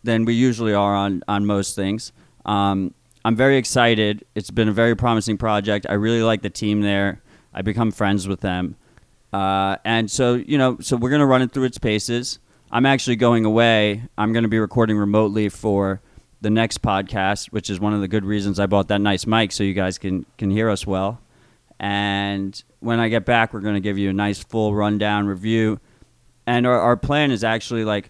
than we usually are on on most things. Um, I'm very excited. It's been a very promising project. I really like the team there. I become friends with them, uh, and so you know, so we're going to run it through its paces. I'm actually going away. I'm going to be recording remotely for the next podcast, which is one of the good reasons I bought that nice mic so you guys can can hear us well. And when I get back, we're going to give you a nice full rundown review. And our, our plan is actually like,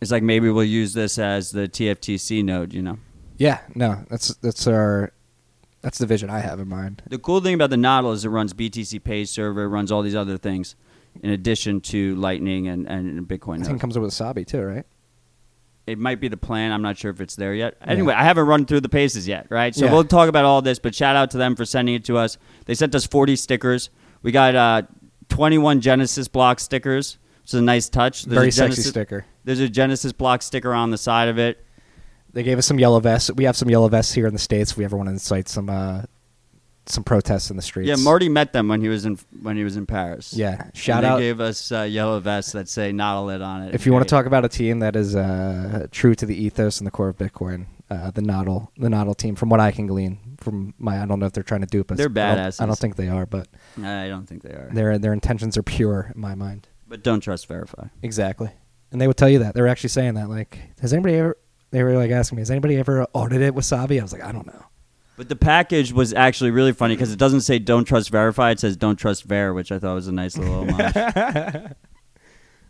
it's like maybe we'll use this as the TFTC node, you know. Yeah, no, that's that's our that's the vision I have in mind. The cool thing about the Nodl is it runs BTC Pay server, it runs all these other things, in addition to Lightning and, and Bitcoin. I think it comes with Wasabi too, right? it might be the plan. I'm not sure if it's there yet. Yeah. Anyway, I haven't run through the paces yet, right? So Yeah. we'll talk about all this, but shout out to them for sending it to us. They sent us 40 stickers. We got uh, 21 Genesis block stickers, which is a nice touch. There's Very a sexy Genesis, sticker. There's a Genesis block sticker on the side of it. They gave us some yellow vests. We have some yellow vests here in the states. If we ever want to incite some uh, some protests in the streets. Yeah, Marty met them when he was in when he was in Paris. Yeah, And shout they out gave us uh, yellow vests that say "not lit" on it. if you want to talk about a team that is uh, true to the ethos and the core of Bitcoin. Uh, the Nodl, the Nodl team, from what I can glean from my, I don't know if they're trying to dupe us. They're I don't- I don't, think they are, but I don't think they are, their their intentions are pure in my mind. but don't trust verify. Exactly, and they would tell you that. They were actually saying that. Like, has anybody ever? They were like asking me, has anybody ever audited Wasabi? I was like, I don't know. But the package was actually really funny because it doesn't say "Don't trust verify." It says "Don't trust ver," which I thought was a nice little homage.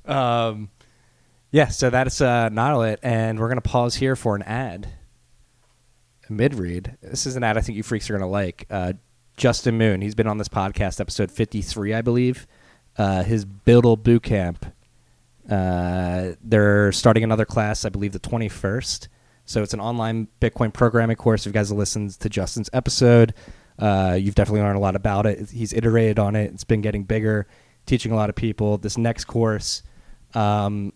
Um, yeah, so that's uh, not it, and we're gonna pause here for an ad. A mid read. This is an ad I think you freaks are gonna like. Uh, Justin Moon. He's been on this podcast, episode fifty-three, I believe. Uh, his Buidl Boot Camp. Uh, they're starting another class, I believe, the twenty-first. So it's an online Bitcoin programming course. If you guys have listened to Justin's episode, uh, you've definitely learned a lot about it. He's iterated on it. It's been getting bigger, teaching a lot of people. This next course, um,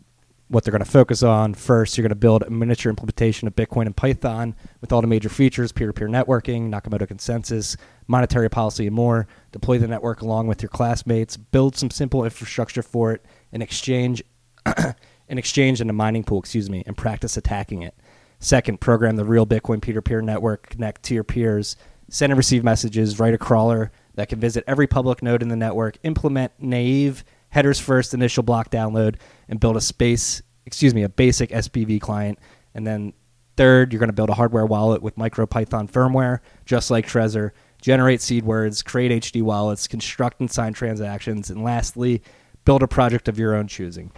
what they're going to focus on first, you're going to build a miniature implementation of Bitcoin and Python with all the major features, peer-to-peer networking, Nakamoto consensus, monetary policy, and more. Deploy the network along with your classmates. Build some simple infrastructure for it. An exchange, an exchange and a mining pool, excuse me, and practice attacking it. Second, program the real Bitcoin peer-to-peer network. Connect to your peers. Send and receive messages. Write a crawler that can visit every public node in the network. Implement naive headers first initial block download and build a space excuse me a basic SPV client and then third you're going to build a hardware wallet with MicroPython firmware just like Trezor generate seed words create HD wallets construct and sign transactions and lastly build a project of your own choosing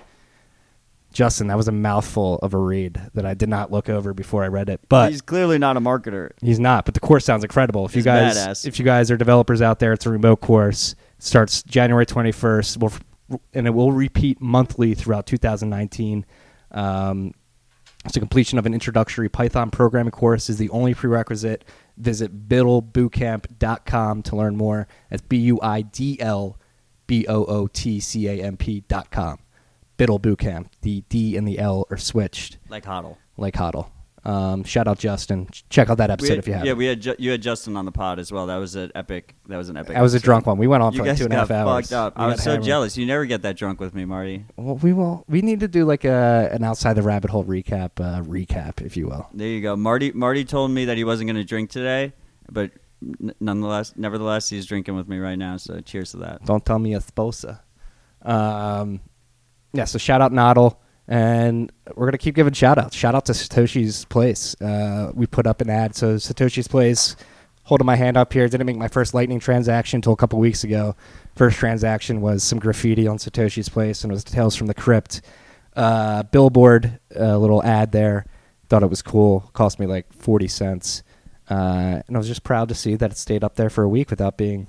Justin that was a mouthful of a read that I did not look over before I read it but He's clearly not a marketer. He's not, but the course sounds incredible. If you guys, badass. if you guys are developers out there, it's a remote course. It starts January twenty first, we'll, and it will repeat monthly throughout 2019. Um, so completion of an introductory Python programming course is the only prerequisite. Visit buidlbootcamp.com to learn more. That's b u i d l b o o t c a m p Buidl Bootcamp. The D and the L are switched Like Hodl. like Hodl. Um, shout out Justin. Check out that episode had- if you haven't. yeah, we had Ju- you had Justin on the pod as well. That was an epic. That was an epic. that was a drunk one. We went on for You like two and a half hours. fucked up. I was so hammered. jealous. You never get that drunk with me, Marty. Well, we will. We need to do like a an outside the rabbit hole recap, uh, recap, if you will. There you go. Marty. Marty told me that he wasn't going to drink today, but n- nonetheless, nevertheless, he's drinking with me right now. So cheers to that. Don't tell me a sposa. Um, yeah. So shout out Nodl, and we're gonna keep giving shout outs. Shout out to Satoshi's Place. Uh, we put up an ad. So Satoshi's Place, holding my hand up here. Didn't make my first Lightning transaction until a couple weeks ago. First transaction was some graffiti on Satoshi's Place, and it was Tales from the Crypt. Uh, billboard, a little ad there. Thought it was cool. Cost me like forty cents, uh, and I was just proud to see that it stayed up there for a week without being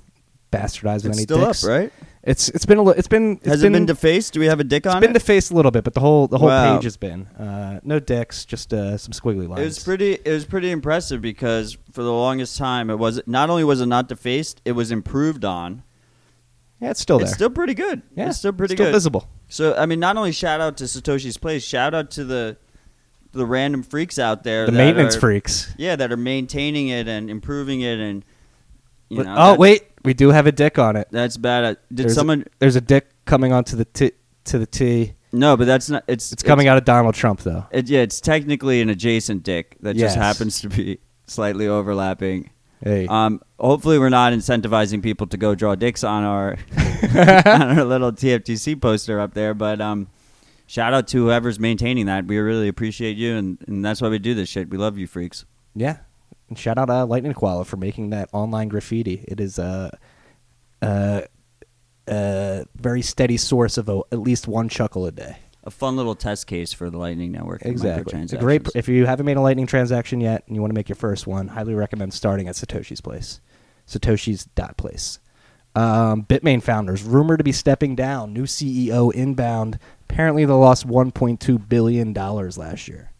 bastardized with It's any still dicks. up, right? It's it's been a li- it's been it's Has been, it been defaced? Do we have a dick it's on been it? defaced a little bit, but the whole the whole Wow. page has been uh, no dicks, just uh, some squiggly lines. It was pretty. It was pretty impressive because for the longest time, it was not only was it not defaced, it was improved on. yeah, it's still there. It's still pretty good. yeah, it's still pretty good. visible. So I mean, not only shout out to Satoshi's place, shout out to the the random freaks out there. The that maintenance are- freaks. Yeah, that are maintaining it and improving it, and you But- know. oh that- wait, we do have a dick on it. that's bad. Uh, Did There's someone? A, there's a dick coming onto the t to the T. no, but that's not. It's It's coming out of Donald Trump though. It, yeah, it's technically an adjacent dick that Yes. just happens to be slightly overlapping. Hey, Um, hopefully, we're not incentivizing people to go draw dicks on our on our little TFTC poster up there. But um, shout out to whoever's maintaining that. We really appreciate you, and, and that's why we do this shit. We love you, freaks. yeah. And shout out uh, Lightning Koala for making that online graffiti. It is a uh, uh, very steady source of a, at least one chuckle a day. A fun little test case for the Lightning Network. Exactly. A great. If you haven't made a Lightning transaction yet and you want to make your first one, highly recommend starting at Satoshi's place. Satoshi's dot place. Um, Bitmain founders rumored to be stepping down. New CEO inbound. Apparently, they lost 1.2 billion dollars last year.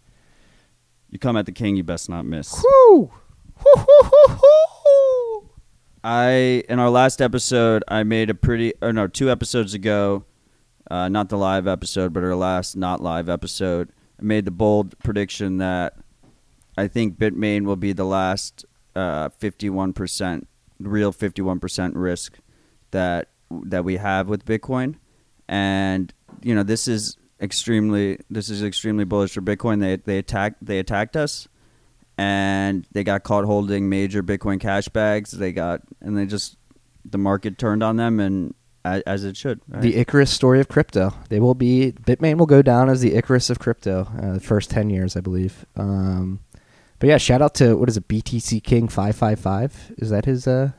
You come at the king, you best not miss. Whoo! I in our last episode, I made a pretty or no, two episodes ago, uh, not the live episode, but our last not live episode, I made the bold prediction that I think Bitmain will be the last fifty one percent real fifty one percent risk that that we have with Bitcoin, and you know this is extremely this is extremely bullish for Bitcoin. They they attacked they attacked us and they got caught holding major Bitcoin cash bags. They got and they just the market turned on them, and as, it should. right? The Icarus story of crypto. They will be Bitmain will go down as the Icarus of crypto. Uh, the first ten years, I believe. Um, but yeah, shout out to what is it? BTC King five five five. Is that his? Uh,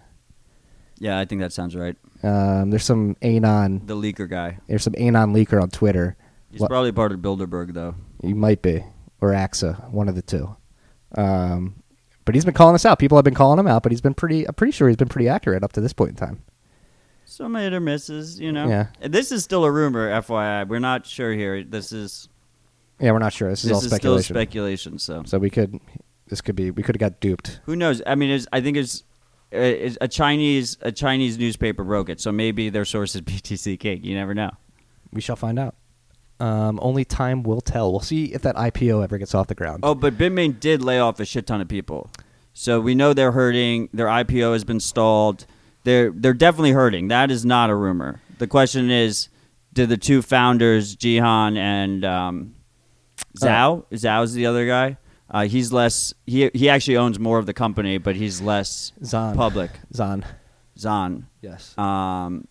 yeah, I think that sounds right. um, there's some anon. The leaker guy. There's some anon leaker on Twitter. He's probably part of Bilderberg though. He might be or AXA, one of the two. Um, but he's been calling us out. People have been calling him out, but he's been pretty. I'm pretty sure he's been pretty accurate up to this point in time. Some hit or misses, you know. Yeah. This is still a rumor, FYI. We're not sure here. This is Yeah, we're not sure. This is this all is speculation. still speculation. So so we could. This could be. We could have got duped. who knows? I mean, it's, I think it's, uh, it's a Chinese a Chinese newspaper broke it. So maybe their source is BTC King. You never know. We shall find out. Um, only time will tell. We'll see if that IPO ever gets off the ground. Oh, but Bitmain did lay off a shit ton of people. So we know they're hurting. Their IPO has been stalled. They're they're definitely hurting. That is not a rumor. The question is, did the two founders, Jihan and um, Zhan, Zhan's the other guy. Uh, he's less. He he actually owns more of the company, but he's less Zhan. public. Zhan. Zhan. Yes. Um,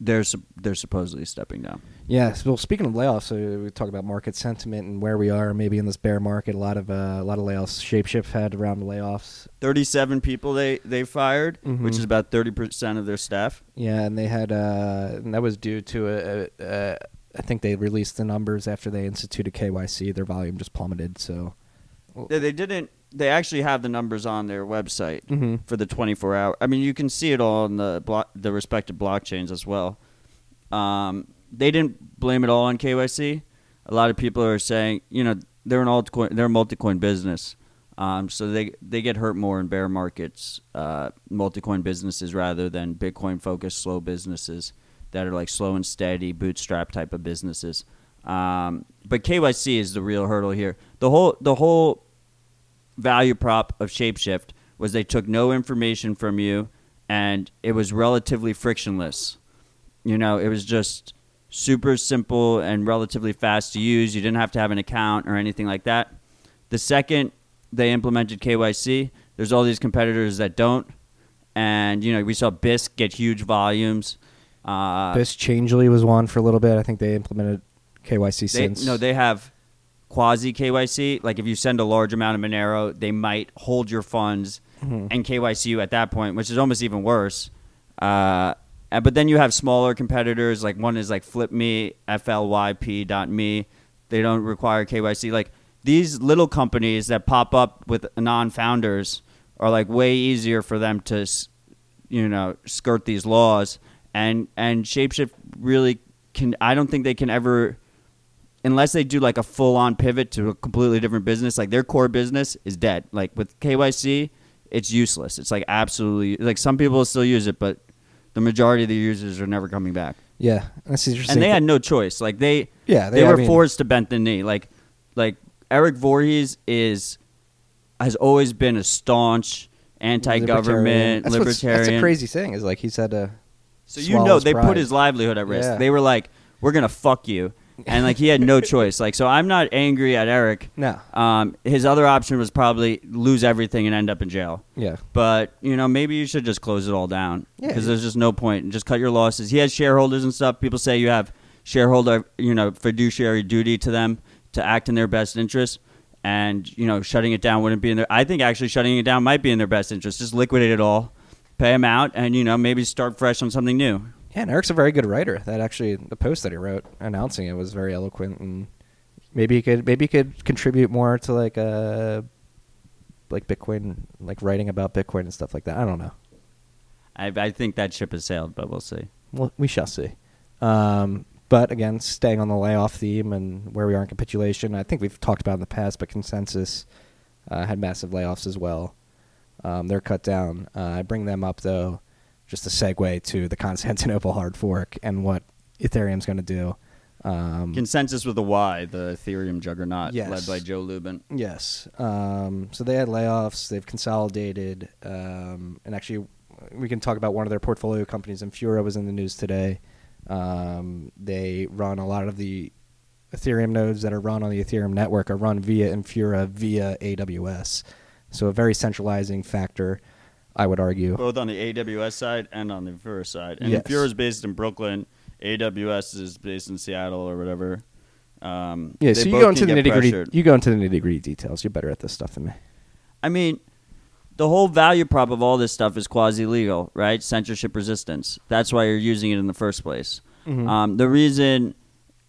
they're they're supposedly stepping down. Yes. Well, speaking of layoffs, uh, we talk about market sentiment and where we are, maybe in this bear market. A lot of uh, a lot of layoffs. Shapeshift had around layoffs. 37 people they, they fired, Mhm. which is about 30% of their staff. Yeah, and they had, uh, and that was due to a, a, a. I think they released the numbers after they instituted KYC. Their volume just plummeted. So. They didn't. They actually have the numbers on their website Mm-hmm. for the 24 hour. I mean, you can see it all on the blo- the respective blockchains as well. Um, they didn't blame it all on KYC. A lot of people are saying, you know, they're an altcoin, they're a multi-coin business, um, so they they get hurt more in bear markets, uh, multi-coin businesses rather than Bitcoin focused slow businesses that are like slow and steady bootstrap type of businesses. Um, but KYC is the real hurdle here. The whole the whole value prop of Shapeshift was they took no information from you and it was relatively frictionless. You know, it was just super simple and relatively fast to use. You didn't have to have an account or anything like that. The second they implemented KYC, there's all these competitors that don't. And, you know, we saw Bisq get huge volumes. Uh, this Changelly was one for a little bit. I think they implemented KYC they, since. No, they have quasi KYC. Like if you send a large amount of Monero, they might hold your funds Mhm. and KYC you at that point, which is almost even worse. Uh, and- but then you have smaller competitors. Like one is like FlypMe, FLYP dot me. They don't require KYC. Like these little companies that pop up with non-founders are like way easier for them to, you know, skirt these laws. And and Shapeshift really can. I don't think they can ever unless they do like a full on pivot to a completely different business, like their core business is dead. Like with KYC, it's useless. It's like absolutely like some people still use it, but the majority of the users are never coming back. yeah, that's interesting. And they had no choice. Like they yeah, they, I were mean, forced to bend the knee. Like like Eric Voorhees is has always been a staunch anti-government That's libertarian. That's a crazy thing. Is like he's had to. So you know they pride. put his livelihood at risk. Yeah. They were like, "We're gonna fuck you," and like he had no choice. Like so, I'm not angry at Eric. No. Um, his other option was probably lose everything and end up in jail. Yeah. But you know, maybe you should just close it all down Yeah. because there's just no point. Just cut your losses. He has shareholders and stuff. People say you have shareholder, you know, fiduciary duty to them to act in their best interest. And you know, shutting it down wouldn't be in their. I think actually shutting it down might be in their best interest. Just liquidate it all, pay them out, and you know, maybe start fresh on something new. Yeah, and Eric's a very good writer. That actually, the post that he wrote announcing it was very eloquent, and maybe he could maybe he could contribute more to like uh like Bitcoin, like writing about Bitcoin and stuff like that. I don't know. I, I think that ship has sailed, but we'll see. Well, we shall see. Um, but again, staying on the layoff theme and where we are in capitulation, I think we've talked about in the past, but ConsenSys uh, had massive layoffs as well. Um, they're cut down. Uh, I bring them up though, just a segue to the Constantinople hard fork and what Ethereum's going to do. Um, ConsenSys with a Y, the Ethereum juggernaut, Yes. led by Joe Lubin. Yes. Um, so they had layoffs. They've consolidated, um, and actually, we can talk about one of their portfolio companies. Infura was in the news today. Um, they run a lot of the Ethereum nodes that are run on the Ethereum network are run via Infura via AWS. So a very centralizing factor, I would argue. both on the AWS side and on the Infura side. And Yes. Infura is based in Brooklyn. AWS is based in Seattle or whatever. Um, Yeah. So you go into the nitty gritty. You go into the nitty gritty details. You're better at this stuff than me. I mean, the whole value prop of all this stuff is quasi legal, right? Censorship resistance. That's why you're using it in the first place. Mhm. Um, the reason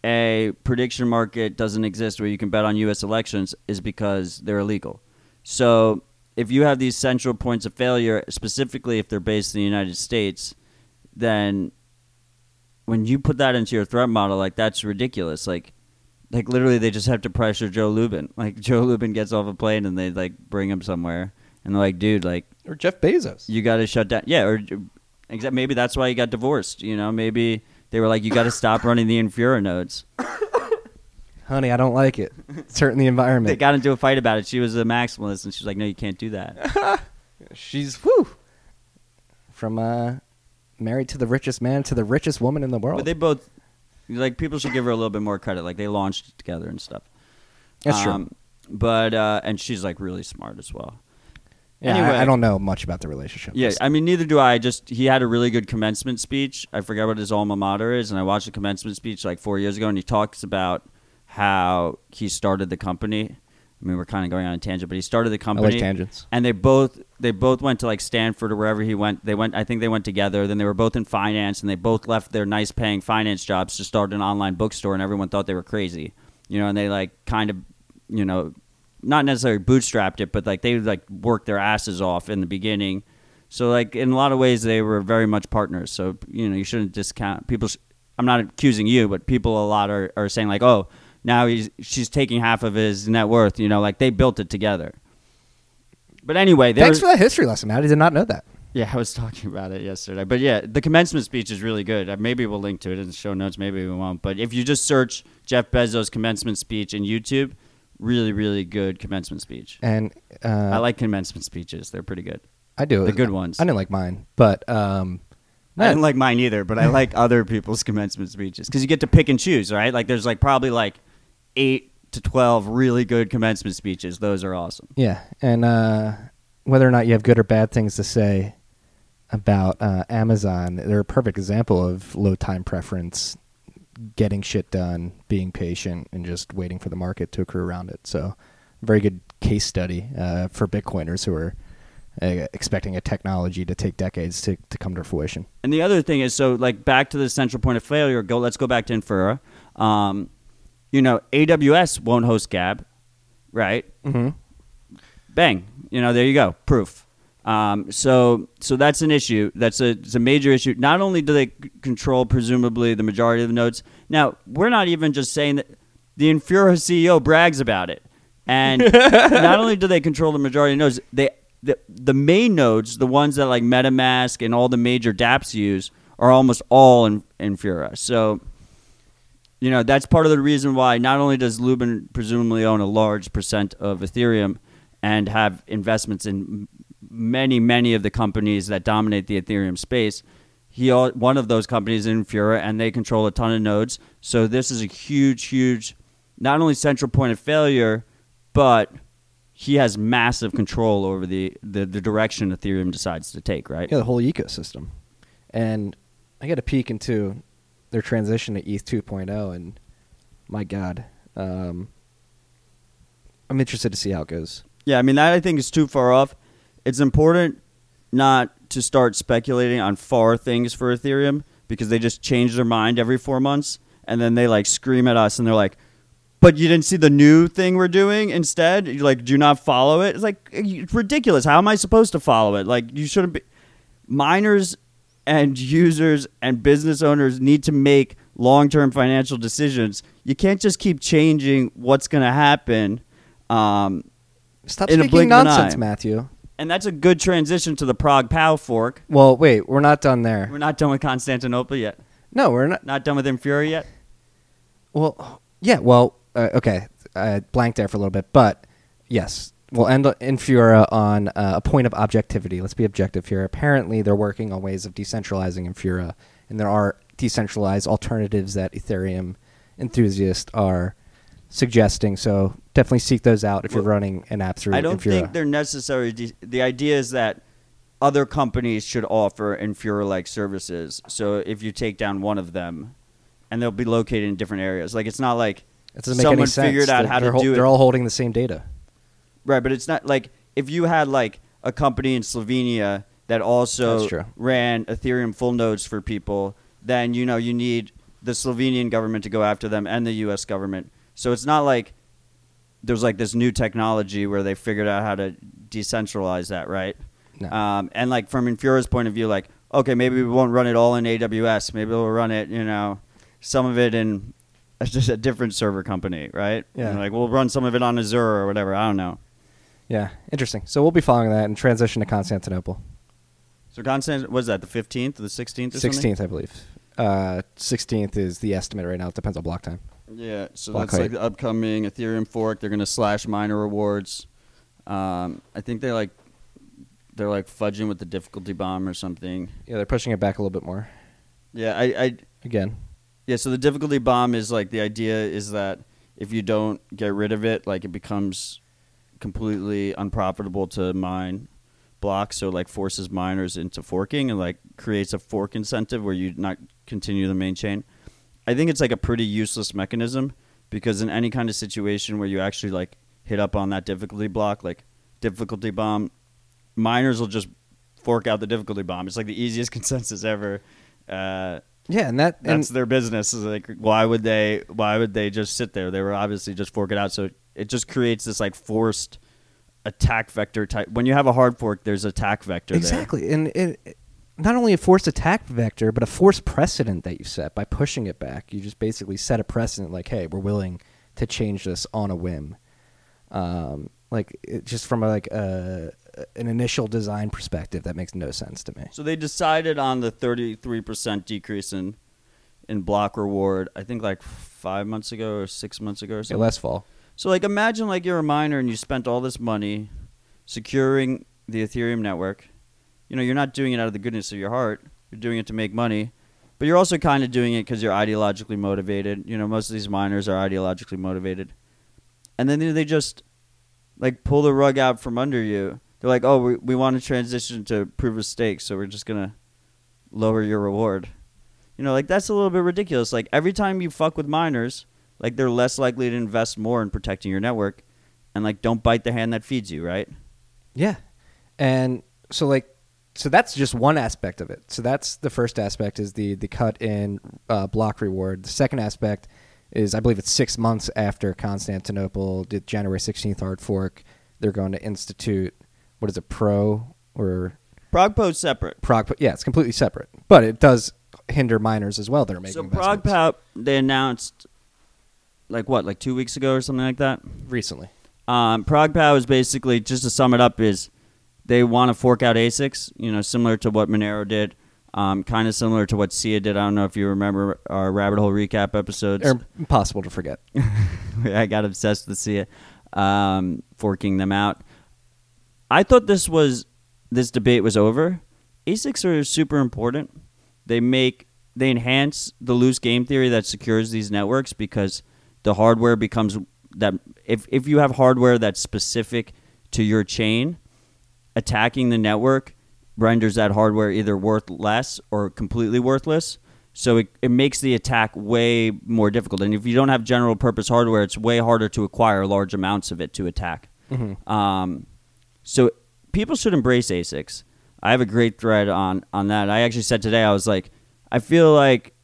a prediction market doesn't exist where you can bet on U.S. elections is because they're illegal. So if you have these central points of failure, specifically if they're based in the United States, then when you put that into your threat model, like that's ridiculous. Like, like literally, they just have to pressure Joe Lubin. Like Joe Lubin gets off a plane and they like bring him somewhere, and they're like, dude, like Or Jeff Bezos. you got to shut down. Yeah, or exact. Maybe that's why he got divorced. You know, maybe they were like, you got to stop running the Infura nodes. Honey, I don't like it. It's hurting the environment. They got into a fight about it. She was a maximalist, and she's like, no, you can't do that. She's whoo from uh, married to the richest man to the richest woman in the world. But they both like people should give her a little bit more credit. Like they launched it together and stuff. That's true. Um, But uh, and she's like really smart as well. Yeah, anyway. I, don't know much about the relationship. Yeah, I mean, neither do I. Just he had a really good commencement speech. I forget what his alma mater is, and I watched the commencement speech like four years ago, and he talks about how he started the company. I mean, we're kind of going on a tangent, but he started the I company. like tangents. and they both they both went to like Stanford or wherever he went. They went. I think they went together. Then they were both in finance, and they both left their nice paying finance jobs to start an online bookstore. And everyone thought they were crazy, you know. And they like kind of, you know, not necessarily bootstrapped it, but like they like worked their asses off in the beginning. So like in a lot of ways they were very much partners. So you know you shouldn't discount people. sh- I'm not accusing you, but people a lot are, are saying like, oh, now he's she's taking half of his net worth. You know, like they built it together. But anyway, Thanks for that history lesson, Matt. I did not know that. Yeah, I was talking about it yesterday. But yeah, the commencement speech is really good. Uh, Maybe we'll link to it in the show notes. Maybe we won't. But if you just search Jeff Bezos commencement speech in YouTube, really, really good commencement speech. And uh, I like commencement speeches. They're pretty good. I do the good ones. I didn't like mine, but um, I didn't like mine either, but I like other people's commencement speeches because you get to pick and choose, right? Like there's like probably like eight to twelve really good commencement speeches. Those are awesome. Yeah, and uh, whether or not you have good or bad things to say about uh, Amazon, they're a perfect example of low time preference, getting shit done, being patient, and just waiting for the market to accrue around it. So, very good case study uh, for Bitcoiners who are uh, expecting a technology to take decades to, to come to fruition. And the other thing is, so like back to the central point of failure. Go. Let's go back to Infura. Um, you know, AWS won't host Gab, right? Mm-hmm. Bang. You know, there you go. Proof. Um, so, so that's an issue. That's a, it's a major issue. Not only do they c- control presumably the majority of the nodes. Now, we're not even just saying that the Infura CEO brags about it. And not only do they control the majority of nodes, they the, the main nodes, the ones that like MetaMask and all the major dApps use, are almost all in Infura. So, you know, that's part of the reason why not only does Lubin presumably own a large percent of Ethereum and have investments in many, many of the companies that dominate the Ethereum space, he one of those companies is Infura, and they control a ton of nodes. So this is a huge, huge, not only central point of failure, but he has massive control over the, the, the direction Ethereum decides to take, right? Yeah, the whole ecosystem. And I got a peek into their transition to ETH 2.0, and my God, um, I'm interested to see how it goes. Yeah, I mean that I think is too far off. It's important not to start speculating on far things for Ethereum because they just change their mind every four months, and then they like scream at us, and they're like, but you didn't see the new thing we're doing instead. You like, do you not follow it? It's like it's ridiculous. How am I supposed to follow it? Like, you shouldn't be. Miners and users and business owners need to make long-term financial decisions. You can't just keep changing what's going to happen. Um, Stop In speaking nonsense. Matthew. and that's a good transition to the ProgPoW fork. Well, wait, we're not done there. We're not done with Constantinople yet. No, we're not. Not done with Infura yet. Well, yeah, well, uh, okay. I blanked there for a little bit, but yes, we'll end Infura on uh, a point of objectivity. Let's be objective here. Apparently, they're working on ways of decentralizing Infura, and there are decentralized alternatives that Ethereum enthusiasts are suggesting. So definitely seek those out if you're running an app through I don't Infura. think they're necessary. De- The idea is that other companies should offer Infura-like services. So if you take down one of them, and they'll be located in different areas. Like it's not like it doesn't make someone figured out They're- how to they're hol- do it. They're all holding the same data. Right, but it's not like if you had like a company in Slovenia that also That's true. ran Ethereum full nodes for people, then you know you need the Slovenian government to go after them and the U.S. government. So it's not like there's like this new technology where they figured out how to decentralize that, right? No. Um, and like from Infura's point of view, like okay, maybe we won't run it all in AWS. Maybe we'll run it, you know, some of it in just a different server company, right? Yeah. And, like we'll run some of it on Azure or whatever. I don't know. Yeah, interesting. So we'll be following that and transition to Constantinople. So Constant, was that the fifteenth the sixteenth? Sixteenth, I believe. Uh, Sixteenth is the estimate right now. It depends on block time. Yeah. So Block that's like the upcoming Ethereum fork. They're gonna slash miner rewards. Um, I think they like they're like fudging with the difficulty bomb or something. Yeah, they're pushing it back a little bit more. Yeah. I, I Again, yeah. So the difficulty bomb is like the idea is that if you don't get rid of it, like it becomes completely unprofitable to mine blocks. So like forces miners into forking and like creates a fork incentive where you not continue the main chain. I think it's like a pretty useless mechanism because in any kind of situation where you actually like hit up on that difficulty block, like difficulty bomb, miners will just fork out the difficulty bomb. It's like the easiest consensus ever. Uh, yeah, and that and that's their business. Is like, why would they? Why would they just sit there? They were obviously just fork it out. So it just creates this like forced attack vector type. When you have a hard fork, there's attack vector. there. exactly, and it, it- not only a forced attack vector, but a forced precedent that you set by pushing it back. You just basically set a precedent, like, hey, we're willing to change this on a whim. Um, like it, just from a, like a, an initial design perspective, that makes no sense to me. So they decided on the 33% decrease in in block reward. I think like five months ago or six months ago or Yeah, last fall. So like imagine like you're a miner and you spent all this money securing the Ethereum network. You know, you're not doing it out of the goodness of your heart. You're doing it to make money. But you're also kind of doing it because you're ideologically motivated. You know, most of these miners are ideologically motivated. And then they just like pull the rug out from under you. They're like, "Oh, we we want to transition to proof of stake, so we're just going to lower your reward." You know, like that's a little bit ridiculous. Like every time you fuck with miners, like they're less likely to invest more in protecting your network and like don't bite the hand that feeds you, right? Yeah. And so like so that's just one aspect of it. So that's the first aspect is the the cut in uh, block reward. The second aspect is I believe it's six months after Constantinople did January sixteenth hard fork. They're going to institute what is it pro or ProgPoW's separate. prog? Yeah, it's completely separate, but it does hinder miners as well They're making So investments. They announced like what, like 2 weeks ago or something like that? recently. Um, ProgPoW is basically just to sum it up is they want to fork out ASICs, you know, similar to what Monero did, um, kind of similar to what Sia did. I don't know if you remember our rabbit hole recap episodes. They're impossible to forget. I got obsessed with Sia, um, forking them out. I thought this was this debate was over. ASICs are super important. They make they enhance the loose game theory that secures these networks because the hardware becomes that if if you have hardware that's specific to your chain, attacking the network renders that hardware either worth less or completely worthless. So it, it makes the attack way more difficult. And if you don't have general purpose hardware, it's way harder to acquire large amounts of it to attack. Um, so people should embrace ASICs. I have a great thread on on that. I actually said today I was like, I feel like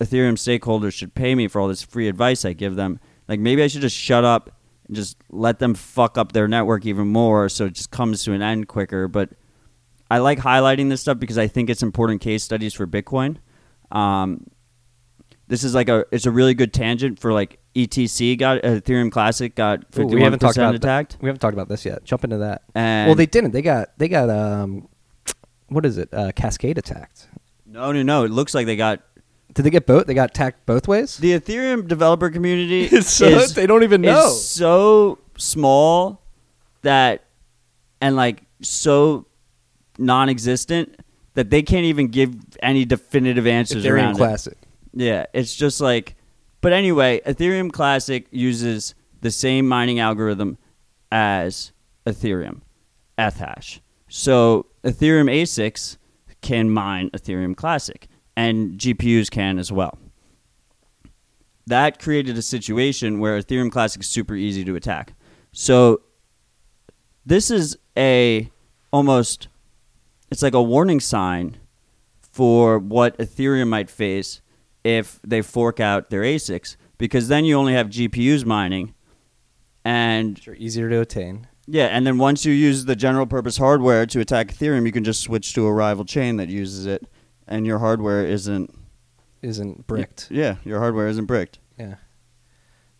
Ethereum stakeholders should pay me for all this free advice I give them. Like maybe I should just shut up and just let them fuck up their network even more so it just comes to an end quicker. But I like highlighting this stuff because I think it's important case studies for Bitcoin. Um, this is like a it's a really good tangent for like ETC got Ethereum Classic got fifty we haven't talked percent attacked. We haven't talked about this yet. Jump into that. And well, they didn't. They got they got um, what is it? Uh, Cascade attacked. no no no. It looks like they got Did they get both? They got attacked both ways. the Ethereum developer community. It's so- is, they don't even is know. so small that and like so non-existent that they can't even give any definitive answers Ethereum around it. Classic. Yeah, it's just like, but anyway, Ethereum Classic uses the same mining algorithm as Ethereum, Ethash. So Ethereum ASICs can mine Ethereum Classic, and GPUs can as well. That created a situation where Ethereum Classic is super easy to attack. So this is a almost it's like a warning sign for what Ethereum might face if they fork out their ASICs because then you only have GPUs mining and Which are easier to attain. yeah and then once you use the general purpose hardware to attack Ethereum you can just switch to a rival chain that uses it and your hardware isn't Isn't bricked. yeah your hardware isn't bricked Yeah.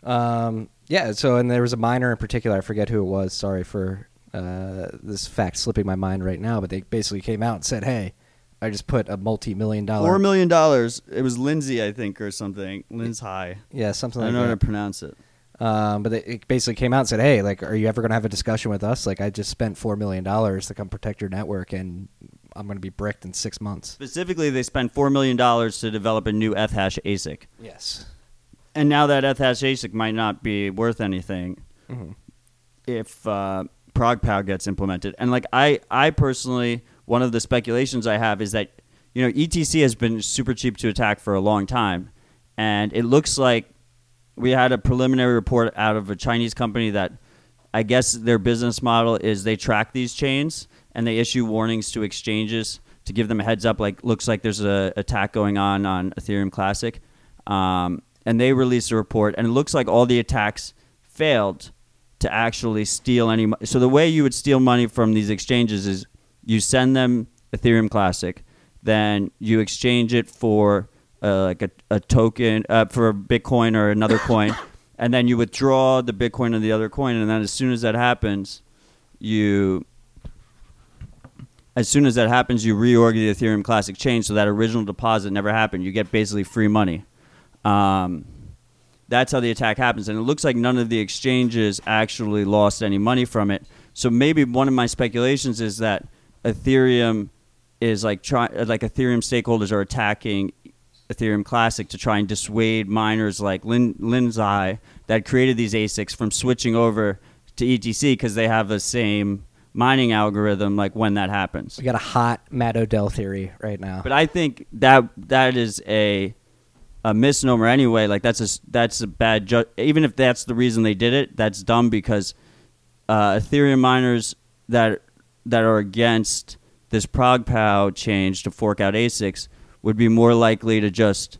Um. Yeah. So, and there was a miner in particular. I forget who it was. Sorry for uh, this fact slipping my mind right now. But they basically came out and said, "Hey, I just put a multi-million dollar, Four million dollars. It was Lindsay, I think, or something. Linzhi. yeah, something like that. I like don't know how to pronounce it. Um, but they, it basically came out and said, "Hey, like, are you ever going to have a discussion with us? Like, I just spent four million dollars to come protect your network, and I'm going to be bricked in six months." Specifically, they spent four million dollars to develop a new Ethash ASIC, Yes. and now that Ethash ASIC might not be worth anything hmm if uh, ProgPoW gets implemented. And like I, I personally, one of the speculations I have is that you know ETC has been super cheap to attack for a long time, and it looks like we had a preliminary report out of a Chinese company that I guess their business model is they track these chains and they issue warnings to exchanges to give them a heads up. Like looks like there's a attack going on on Ethereum Classic, um, and they release a report, and it looks like all the attacks failed to actually steal any. So the way you would steal money from these exchanges is you send them Ethereum Classic, then you exchange it for uh, like a, a token uh, for Bitcoin or another coin, and then you withdraw the Bitcoin and the other coin, and then as soon as that happens, you as soon as that happens, you reorg the Ethereum Classic chain, so that original deposit never happened. You get basically free money. Um, that's how the attack happens, and it looks like none of the exchanges actually lost any money from it. So maybe one of my speculations is that Ethereum is like try like Ethereum stakeholders are attacking Ethereum Classic to try and dissuade miners like Lin Linzhi that created these ASICs from switching over to ETC because they have the same mining algorithm. Like when that happens, We got a hot Matt Odell theory right now. but I think that that is a a misnomer anyway. Like that's a that's a bad ju- even if that's the reason they did it, that's dumb because uh, Ethereum miners that that are against this ProgPoW change to fork out ASICs would be more likely to just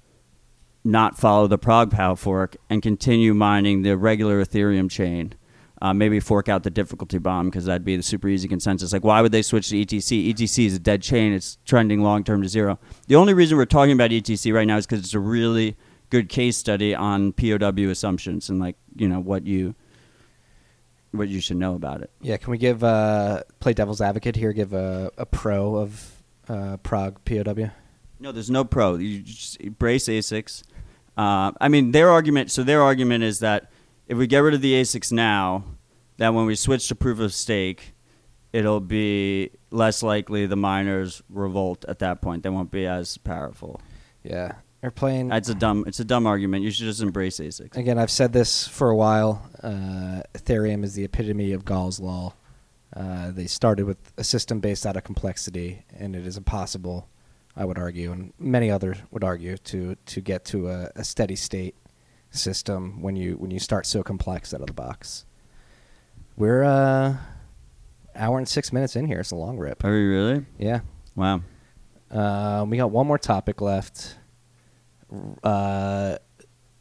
not follow the ProgPoW fork and continue mining the regular Ethereum chain. Uh, maybe fork out the difficulty bomb because that'd be the super easy consensus. Like, why would they switch to ETC? ETC is a dead chain. It's trending long term to zero. The only reason we're talking about ETC right now is because it's a really good case study on POW assumptions and like you know what you what you should know about it. yeah, can we give uh, play devil's advocate here? Give a, a pro of uh, ProgPoW. No, there's no pro. You just embrace ASICs. Uh, I mean, their argument. So their argument is that if we get rid of the ASICs now, that when we switch to proof of stake, it'll be less likely the miners revolt at that point. They won't be as powerful. Yeah, they're playing. That's a dumb. It's a dumb argument. You should just embrace ASICs. Again, I've said this for a while. Uh, Ethereum is the epitome of Gall's law. Uh, they started with a system based out of complexity, and it is impossible, I would argue, and many others would argue, to to get to a, a steady state system when you when you start so complex out of the box. We're uh, hour and six minutes in here. It's a long rip. Are we really? Yeah. Wow. Um, we got one more topic left. Uh,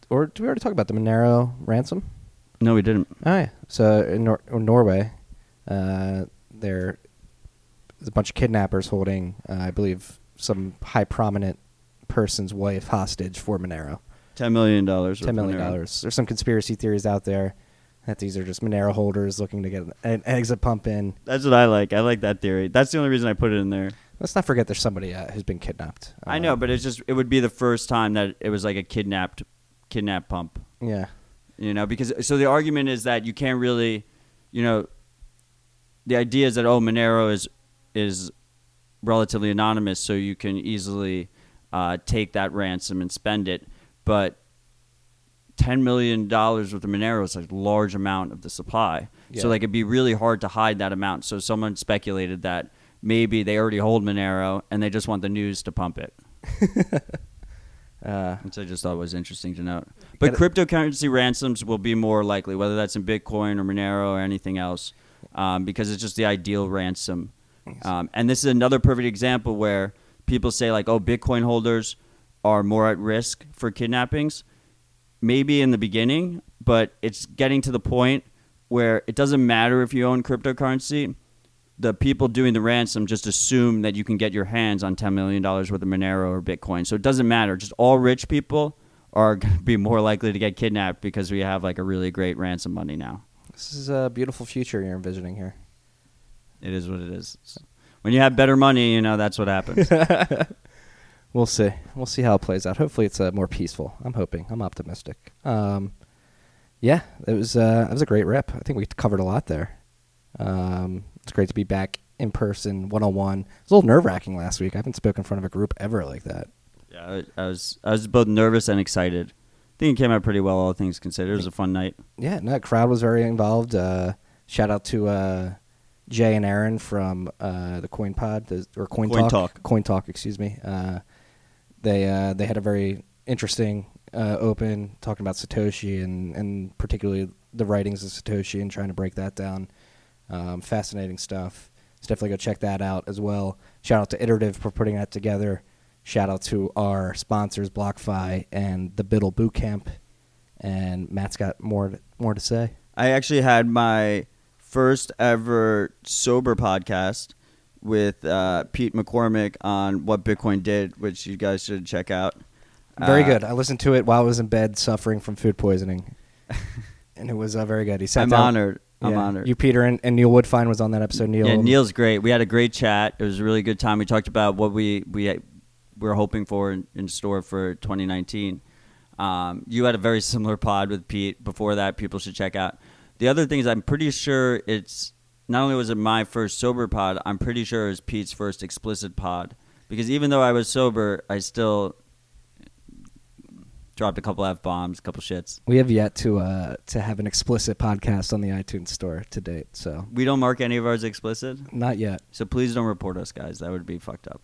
or did we already talk about the Monero ransom? No, we didn't. Oh yeah. So in Nor- Norway, uh, there's a bunch of kidnappers holding, uh, I believe, some high prominent person's wife hostage for Monero. Ten million dollars. Ten million dollars. There's some conspiracy theories out there that these are just Monero holders looking to get an, exit pump in. That's what I like. I like that theory. That's the only reason I put it in there. Let's not forget there's somebody uh, who's been kidnapped. I know, Uh, but it's just it would be the first time that it was like a kidnapped kidnap pump. yeah, You know, because so the argument is that you can't really, you know, the idea is that oh Monero is is relatively anonymous, so you can easily uh, take that ransom and spend it, but. Ten million dollars worth of Monero is a large amount of the supply, Yeah. so like it'd be really hard to hide that amount. So someone speculated that maybe they already hold Monero and they just want the news to pump it. uh, Which I just thought was interesting to note. But cryptocurrency ransoms will be more likely, whether that's in Bitcoin or Monero or anything else, um, because it's just the ideal ransom. Um, and this is another perfect example where people say, like, oh, Bitcoin holders are more at risk for kidnappings. Maybe in the beginning, but it's getting to the point where it doesn't matter if you own cryptocurrency. The people doing the ransom just assume that you can get your hands on $10 million worth of Monero or Bitcoin. So it doesn't matter. Just all rich people are going to be more likely to get kidnapped because we have like a really great ransom money now. this is a beautiful future you're envisioning here. It is what it is. When you have better money, you know, that's what happens. We'll see. We'll see how it plays out. Hopefully, it's uh, more peaceful. I'm hoping. I'm optimistic. Um, yeah, it was. Uh, it was a great rip. I think we covered a lot there. Um, it's great to be back in person, one on one. It was a little nerve wracking last week. I haven't spoken in front of a group ever like that. yeah, I, I was I was both nervous and excited. I think it came out pretty well, all things considered. It was a fun night. Yeah, no, crowd was very involved. Uh, shout out to uh, Jay and Aaron from uh, the Coin Pod the, or Coin, Coin Talk. Talk. Coin Talk, excuse me. Uh, they uh, they had a very interesting uh, open talking about Satoshi and and particularly the writings of Satoshi and trying to break that down. Um, fascinating stuff. So definitely go check that out as well. Shout out to Iterative for putting that together. Shout out to our sponsors BlockFi and the Buidl Bootcamp. And Matt's got more to, more to say. I actually had my first ever sober podcast with uh, Pete McCormack on what Bitcoin did, which you guys should check out. Very Uh, good. I listened to it while I was in bed suffering from food poisoning, and it was uh, very good. He sat I'm down. honored. I'm Yeah. honored. You, Peter, and, and Neil Woodfine was on that episode. Neil, Yeah, Neil's great. We had a great chat. It was a really good time. We talked about what we we were hoping for in, in store for 2019. Um, you had a very similar pod with Pete before that. People should check out. The other thing is, I'm pretty sure it's not only was it my first sober pod. I'm pretty sure it was Pete's first explicit pod because even though I was sober, I still dropped a couple f bombs, a couple shits. We have yet to uh, to have an explicit podcast on the iTunes store to date, so We don't mark any of ours explicit, not yet. so please don't report us, guys. That would be fucked up.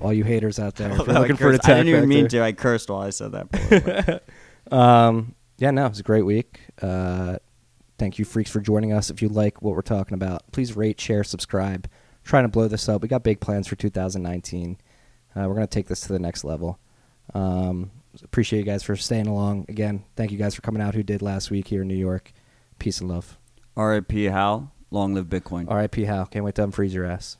All you haters out there, if you're I looking for an cursed. I didn't even mean to. I cursed while I said that. Um, yeah, no, it was a great week. Uh, thank you, freaks, for joining us. If you like what we're talking about, please rate, share, subscribe. trying to blow this up. We got big plans for 2019. Uh, we're going to take this to the next level. Um, appreciate you guys for staying along. Again, thank you guys for coming out who did last week here in New York. Peace and love. R.I.P. Hal. Long live Bitcoin. R.I.P. Hal. Can't wait to unfreeze your ass.